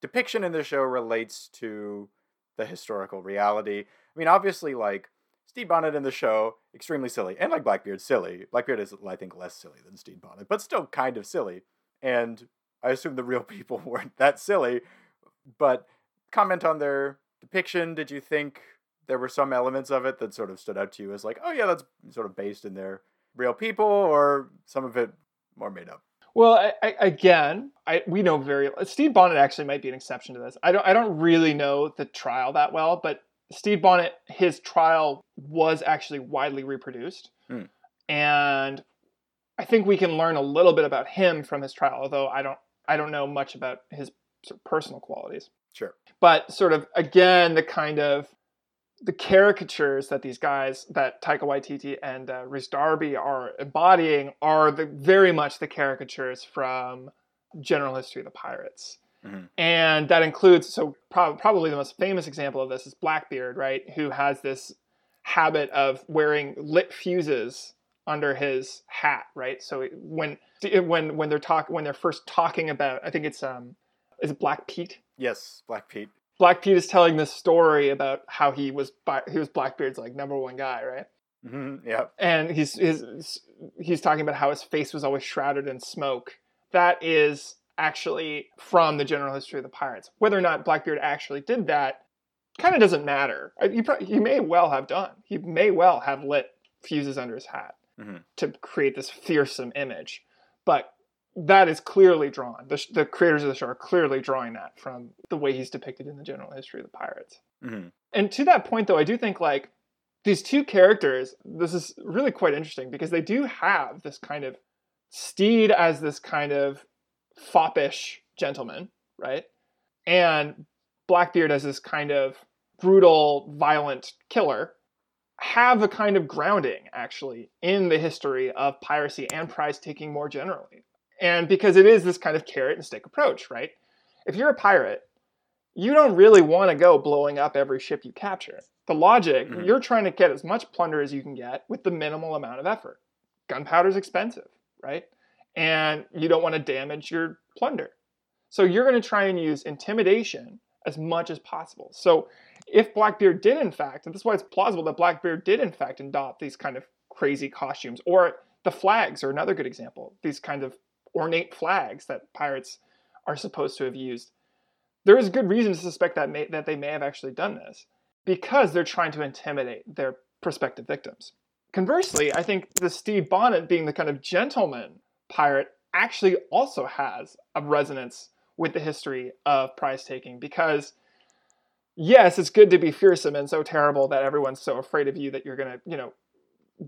depiction in the show relates to the historical reality. I mean, obviously, like Stede Bonnet in the show, extremely silly, and like Blackbeard, silly. Blackbeard is, I think, less silly than Stede Bonnet, but still kind of silly. And I assume the real <laughs> people weren't that silly. But comment on their depiction. Did you think there were some elements of it that sort of stood out to you as like, oh yeah, that's sort of based in their real people, or some of it more made up? Well, I, I, again, I we know very Stede Bonnet actually might be an exception to this. I don't I don't really know the trial that well, but Stede Bonnet his trial was actually widely reproduced, Hmm. and I think we can learn a little bit about him from his trial. Although I don't I don't know much about his sort of personal qualities Sure. but sort of again the kind of the caricatures that these guys that Taika Waititi and uh, Rhys Darby are embodying are the very much the caricatures from General History of the Pirates. Mhm. And that includes so prob- probably the most famous example of this is Blackbeard, right? Who has this habit of wearing lit fuses under his hat, right? So when when when they're talk when they're first talking about, I think it's um is it Black Pete? Yes, Black Pete. Black Pete is telling this story about how he was he was Blackbeard's like number one guy, right? hmm Yeah. And he's his, he's talking about how his face was always shrouded in smoke. That is actually from the general history of the pirates. Whether or not Blackbeard actually did that kind of doesn't matter. Uh, He, pro- he may well have done. He may well have lit fuses under his hat Mhm. to create this fearsome image, but that is clearly drawn. The, the creators of the show are clearly drawing that from the way he's depicted in the general history of the pirates. hmm And to that point, though, I do think like these two characters, this is really quite interesting because they do have this kind of Stede as this kind of foppish gentleman, right? And Blackbeard as this kind of brutal, violent killer have a kind of grounding actually in the history of piracy and prize taking more generally. And because it is this kind of carrot and stick approach, right? If you're a pirate, you don't really want to go blowing up every ship you capture. The logic, Mhm. you're trying to get as much plunder as you can get with the minimal amount of effort. Gunpowder's expensive, right? And you don't want to damage your plunder. So you're going to try and use intimidation as much as possible. So if Blackbeard did in fact, and this is why it's plausible that Blackbeard did in fact adopt these kind of crazy costumes, or the flags are another good example. These kind of ornate flags that pirates are supposed to have used. There is good reason to suspect that may, that they may have actually done this because they're trying to intimidate their prospective victims. Conversely, I think the Stede Bonnet being the kind of gentleman pirate actually also has a resonance with the history of prize taking because yes, it's good to be fearsome and so terrible that everyone's so afraid of you that you're going to, you know,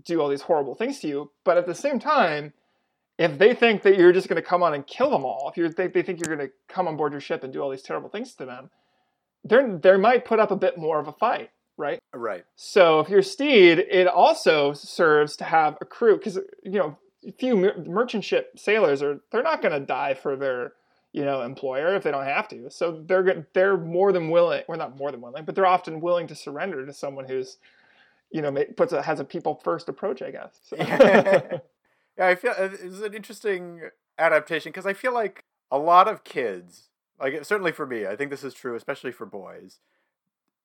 do all these horrible things to you, but at the same time, if they think that you're just going to come on and kill them all, if you think they think you're going to come on board your ship and do all these terrible things to them, they they might put up a bit more of a fight, right? Right. So if you're Stede, it also serves to have a crew because you know few mer- merchant ship sailors are they're not going to die for their you know employer if they don't have to. So they're they're more than willing, or not more than willing, but they're often willing to surrender to someone who's you know puts a, has a people first approach, I guess. So. yeah, <laughs> I feel uh, it's an interesting adaptation because I feel like a lot of kids, like certainly for me, I think this is true, especially for boys.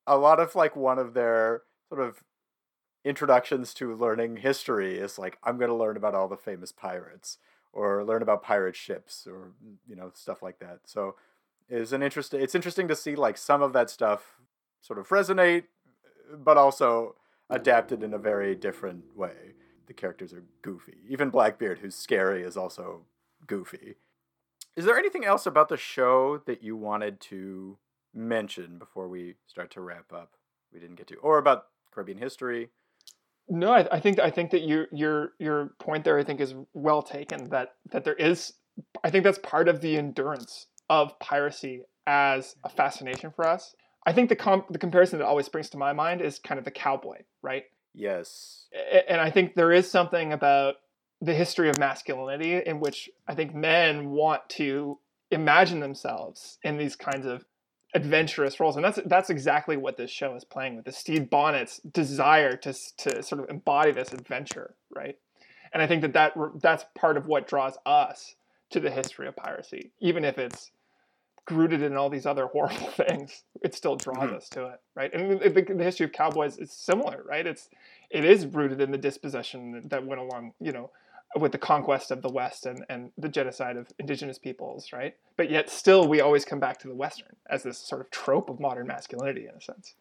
A lot of like one of their sort of introductions to learning history is like I'm going to learn about all the famous pirates or learn about pirate ships or mm, you know stuff like that. So is an interesting. It's interesting to see like some of that stuff sort of resonate, uh, but also adapted in a very different way. The characters are goofy. Even Blackbeard, who's scary, is also goofy. Is there anything else about the show that you wanted to mention before we start to wrap up? We didn't get to, or about Caribbean history. No, I, I think I think that your your your point there I think is well taken. That that there is, I think that's part of the endurance of piracy as a fascination for us. I think the comp, the comparison that always springs to my mind is kind of the cowboy, right? Yes. And I think there is something about the history of masculinity in which I think men want to imagine themselves in these kinds of adventurous roles and that's that's exactly what this show is playing with the Stede Bonnet's desire to to sort of embody this adventure right? And i think that, that that's part of what draws us to the history of piracy. Even if it's rooted in all these other <laughs> horrible things it still draws mm-hmm. us to it right? And the, the, history of cowboys is similar right? It's it is rooted in the dispossession that went along you know with the conquest of the West and, and the genocide of indigenous peoples, right? But yet still we always come back to the Western as this sort of trope of modern masculinity in a sense.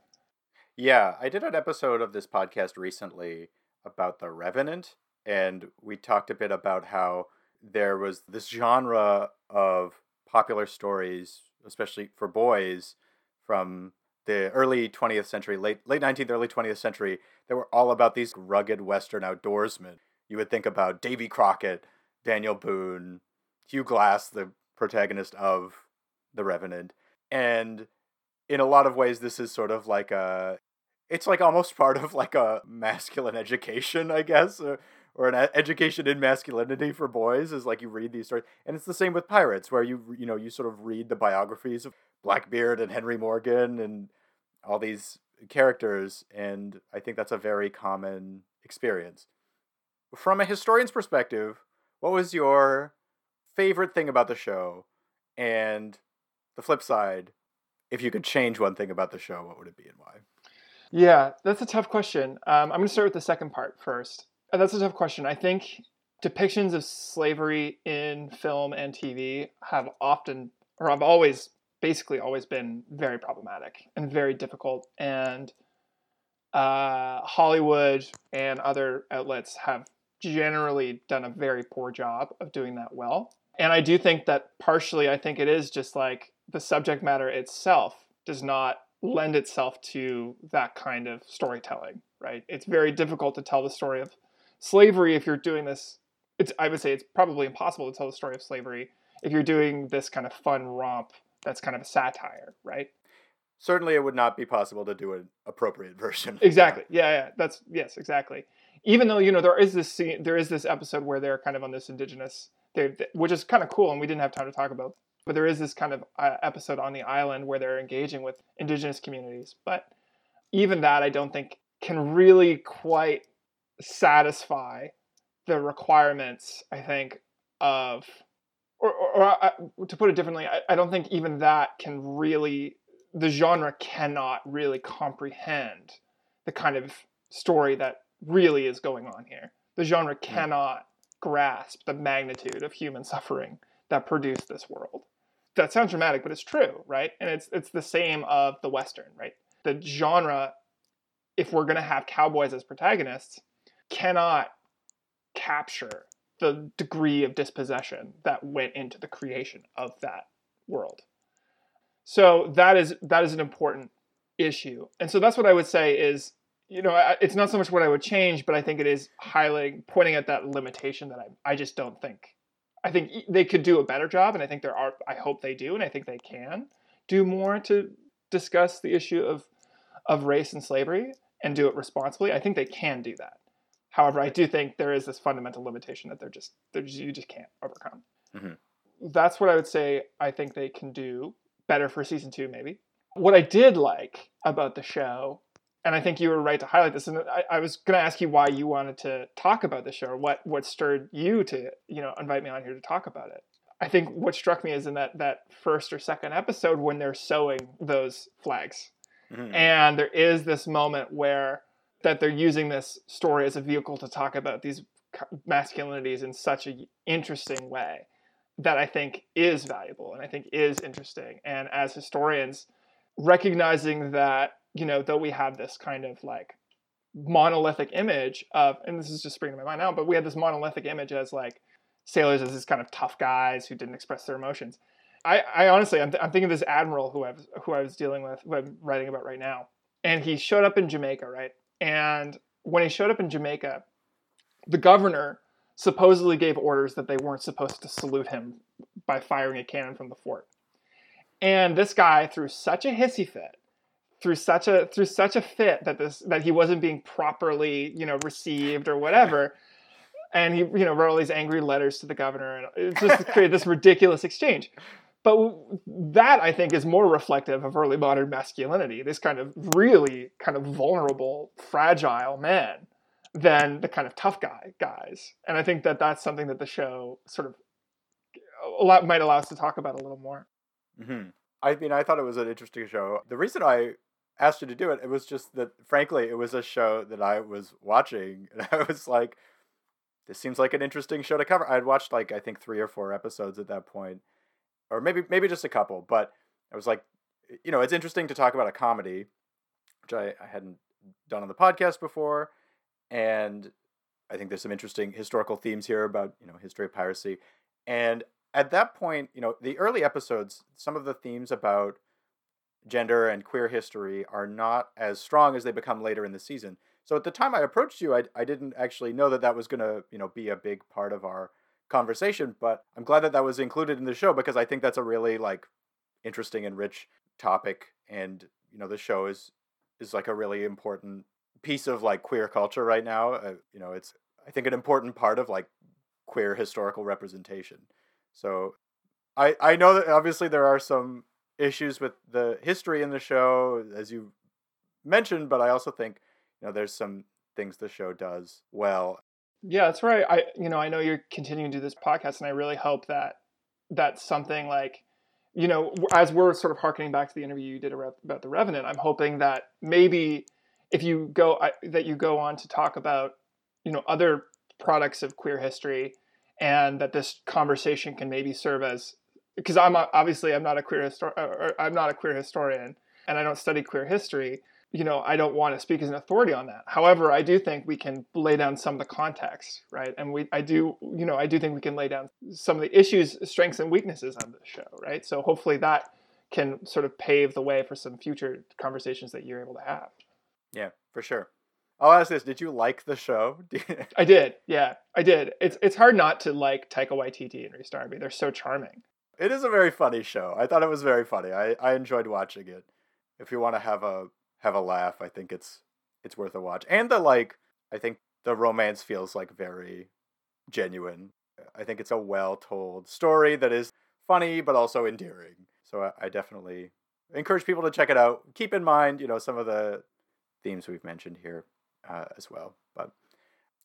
Yeah, I did an episode of this podcast recently about the Revenant, and we talked a bit about how there was this genre of popular stories, especially for boys, from the early 20th century, late late 19th, early 20th century, that were all about these rugged Western outdoorsmen you would think about Davy Crockett, Daniel Boone, Hugh Glass, the protagonist of The Revenant. And in a lot of ways, this is sort of like a. It's like almost <laughs> part of like a masculine education, I guess, or, or an education in masculinity for boys. Is like you read these stories, and it's the same with pirates, where you you know you sort of read the biographies of Blackbeard and Henry Morgan and all these characters, and I think that's a very common experience from a historian's perspective, what was your favorite thing about the show? And the flip side, if you could change one thing about the show, what would it be and why? Yeah, that's a tough question. Um, I'm going to start with the second part first. Uh, that's a tough question. I think depictions of slavery in film and TV have often, or have always, basically always been very problematic and very difficult. And uh, Hollywood and other outlets have generally done a very poor job of doing that well. And I do think that partially, I think it is just like the subject matter itself does not lend itself to that kind of storytelling, right? It's very difficult to tell the story of slavery if you're doing this. It's, I would say it's probably impossible to tell the story of slavery if you're doing this kind of fun romp that's kind of a satire, right? Certainly, it would not be possible to do an appropriate version. Exactly. Yeah, yeah. That's yes, exactly even though you know there is this scene, there is this episode where they're kind of on this indigenous, they, which is kind of cool, and we didn't have time to talk about. But there is this kind of uh, episode on the island where they're engaging with indigenous communities. But even that, I don't think can really quite satisfy the requirements. I think of, or, or, or uh, to put it differently, I, I don't think even that can really, the genre cannot really comprehend the kind of story that really is going on here. The genre hmm. cannot grasp the magnitude of human suffering that produced this world. That sounds dramatic, but it's true, right? And it's it's the same of the western, right? The genre if we're going to have cowboys as protagonists cannot capture the degree of dispossession that went into the creation of that world. So that is that is an important issue. And so that's what I would say is you know, it's not so much what I would change, but I think it is highlighting, pointing at that limitation that I, I just don't think. I think they could do a better job, and I think there are. I hope they do, and I think they can do more to discuss the issue of of race and slavery and do it responsibly. I think they can do that. However, I do think there is this fundamental limitation that they're just, they're just you just can't overcome. Mm-hmm. That's what I would say. I think they can do better for season two, maybe. What I did like about the show and I think you were right to highlight this. And I, I was going to ask you why you wanted to talk about the show, what what stirred you to you know invite me on here to talk about it. I think what struck me is in that that first or second episode when they're sewing those flags, mm-hmm. and there is this moment where that they're using this story as a vehicle to talk about these masculinities in such an interesting way that I think is valuable and I think is interesting. And as historians, recognizing that you know, though we have this kind of like monolithic image of, and this is just springing to my mind now, but we had this monolithic image as like sailors as this kind of tough guys who didn't express their emotions. I, I honestly, I'm, th- I'm thinking of this admiral who I was who I was dealing with, who I'm writing about right now, and he showed up in Jamaica, right? And when he showed up in Jamaica, the governor supposedly gave orders that they weren't supposed to salute him by firing a cannon from the fort. And this guy threw such a hissy fit through such a through such a fit that this that he wasn't being properly you know received or whatever. And he you know wrote all these angry letters to the governor and it just <laughs> created this ridiculous exchange. But that i think is more reflective of early modern masculinity this kind of really kind of vulnerable fragile man than the kind of tough guy guys. And i think that that's something that the show sort of a lot might allow us to talk about a little more. Mm-hmm. i mean i thought it was an interesting show. The reason i asked you to do it it was just that frankly it was a show that i was watching <laughs> and i was like this seems like an interesting show to cover. I'd watched like I think three or four episodes at that point, or maybe maybe just a couple. But I was like, you know, it's interesting to talk about a comedy, which I, I hadn't done on the podcast before, and I think there's some interesting historical themes here about you know history of piracy, and at that point, you know, the early episodes, some of the themes about gender and queer history are not as strong as they become later in the season. So at the time I approached you, I, I didn't actually know that that was going to, you know, be a big part of our conversation, but I'm glad that that was included in the show because I think that's a really like interesting and rich topic and you know the show is is like a really important piece of like queer culture right now. Uh, you know, it's I think an important part of like queer historical representation. So I I know that obviously there are some issues with the history in the show as you mentioned, but I also think you know there's some things the show does well. Yeah that's right. I you know i know you're continuing to do this podcast and i really hope that that's something like you know as we're sort of harkening back to the interview you did about, the revenant i'm hoping that maybe if you go I, that you go on to talk about you know other products of queer history and that this conversation can maybe serve as because i'm obviously i'm not a queer histor- i'm not a queer historian and i don't study queer history you know, I don't want to speak as an authority on that. However, I do think we can lay down some of the context, right? And we, I do, you know, I do think we can lay down some of the issues, strengths, and weaknesses of the show, right? So hopefully that can sort of pave the way for some future conversations that you're able to have. Yeah, for sure. I'll ask this: Did you like the show? <laughs> I did. Yeah, I did. It's it's hard not to like Taika Waititi and Rhys Darby. They're so charming. It is a very funny show. I thought it was very funny. I, I enjoyed watching it. If you want to have a have a laugh. I think it's it's worth a watch. And the like, I think the romance feels like very genuine. I think it's a well told story that is funny but also endearing. So I, I definitely encourage people to check it out. Keep in mind, you know, some of the themes we've mentioned here uh, as well. But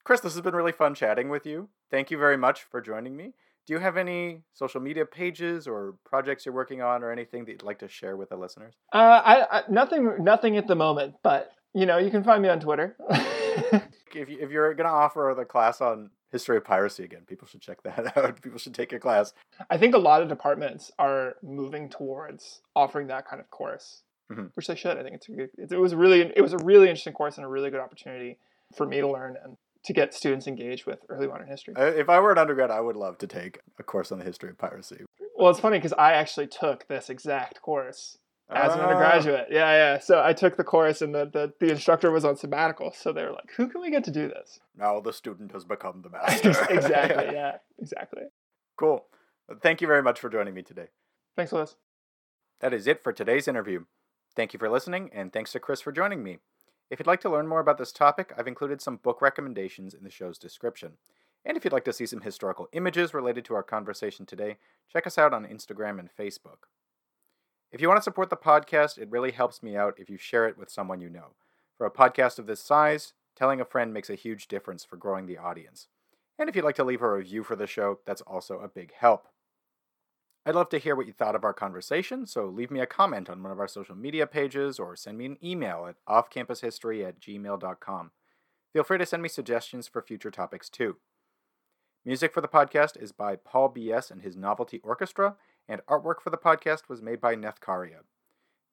Chris, this has been really fun chatting with you. Thank you very much for joining me. Do you have any social media pages or projects you're working on, or anything that you'd like to share with the listeners? Uh, I, I nothing, nothing at the moment. But you know, you can find me on Twitter. <laughs> if you, if you're going to offer the class on history of piracy again, people should check <laughs> that out. People should take your class. I think a lot of departments are moving towards offering that kind of course, mm-hmm. which they should. I think it's a good. It was really it was a really interesting course and a really good opportunity for me to learn and to get students engaged with early modern history. If I were an undergrad, I would love to take a course on the history of piracy. Well, it's funny because I actually took this exact course as an ah. undergraduate. Yeah, yeah. So I took the course, and the, the, the instructor was on sabbatical. So they were like, "Who can we get to do this?" Now the student has become the <laughs> master. exactly. <laughs> Yeah. Exactly. Cool. Thank you very much for joining me today. Thanks, Liz. That is it for today's interview. Thank you for listening, and thanks to Chris for joining me. If you'd like to learn more about this topic, I've included some book recommendations in the show's description. And if you'd like to see some historical images related to our conversation today, check us out on Instagram and Facebook. If you want to support the podcast, it really helps me out if you share it with someone you know. For a podcast of this size, telling a friend makes a huge difference for growing the audience. And if you'd like to leave a review for the show, that's also a big help. I'd love to hear what you thought of our conversation, so leave me a comment on one of our social media pages or send me an email at offcampushistory at gmail.com. Feel free to send me suggestions for future topics too. Music for the podcast is by Paul B.S. and his Novelty Orchestra, and artwork for the podcast was made by Nethkaria.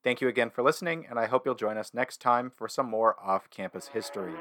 Thank you again for listening, and I hope you'll join us next time for some more off campus history.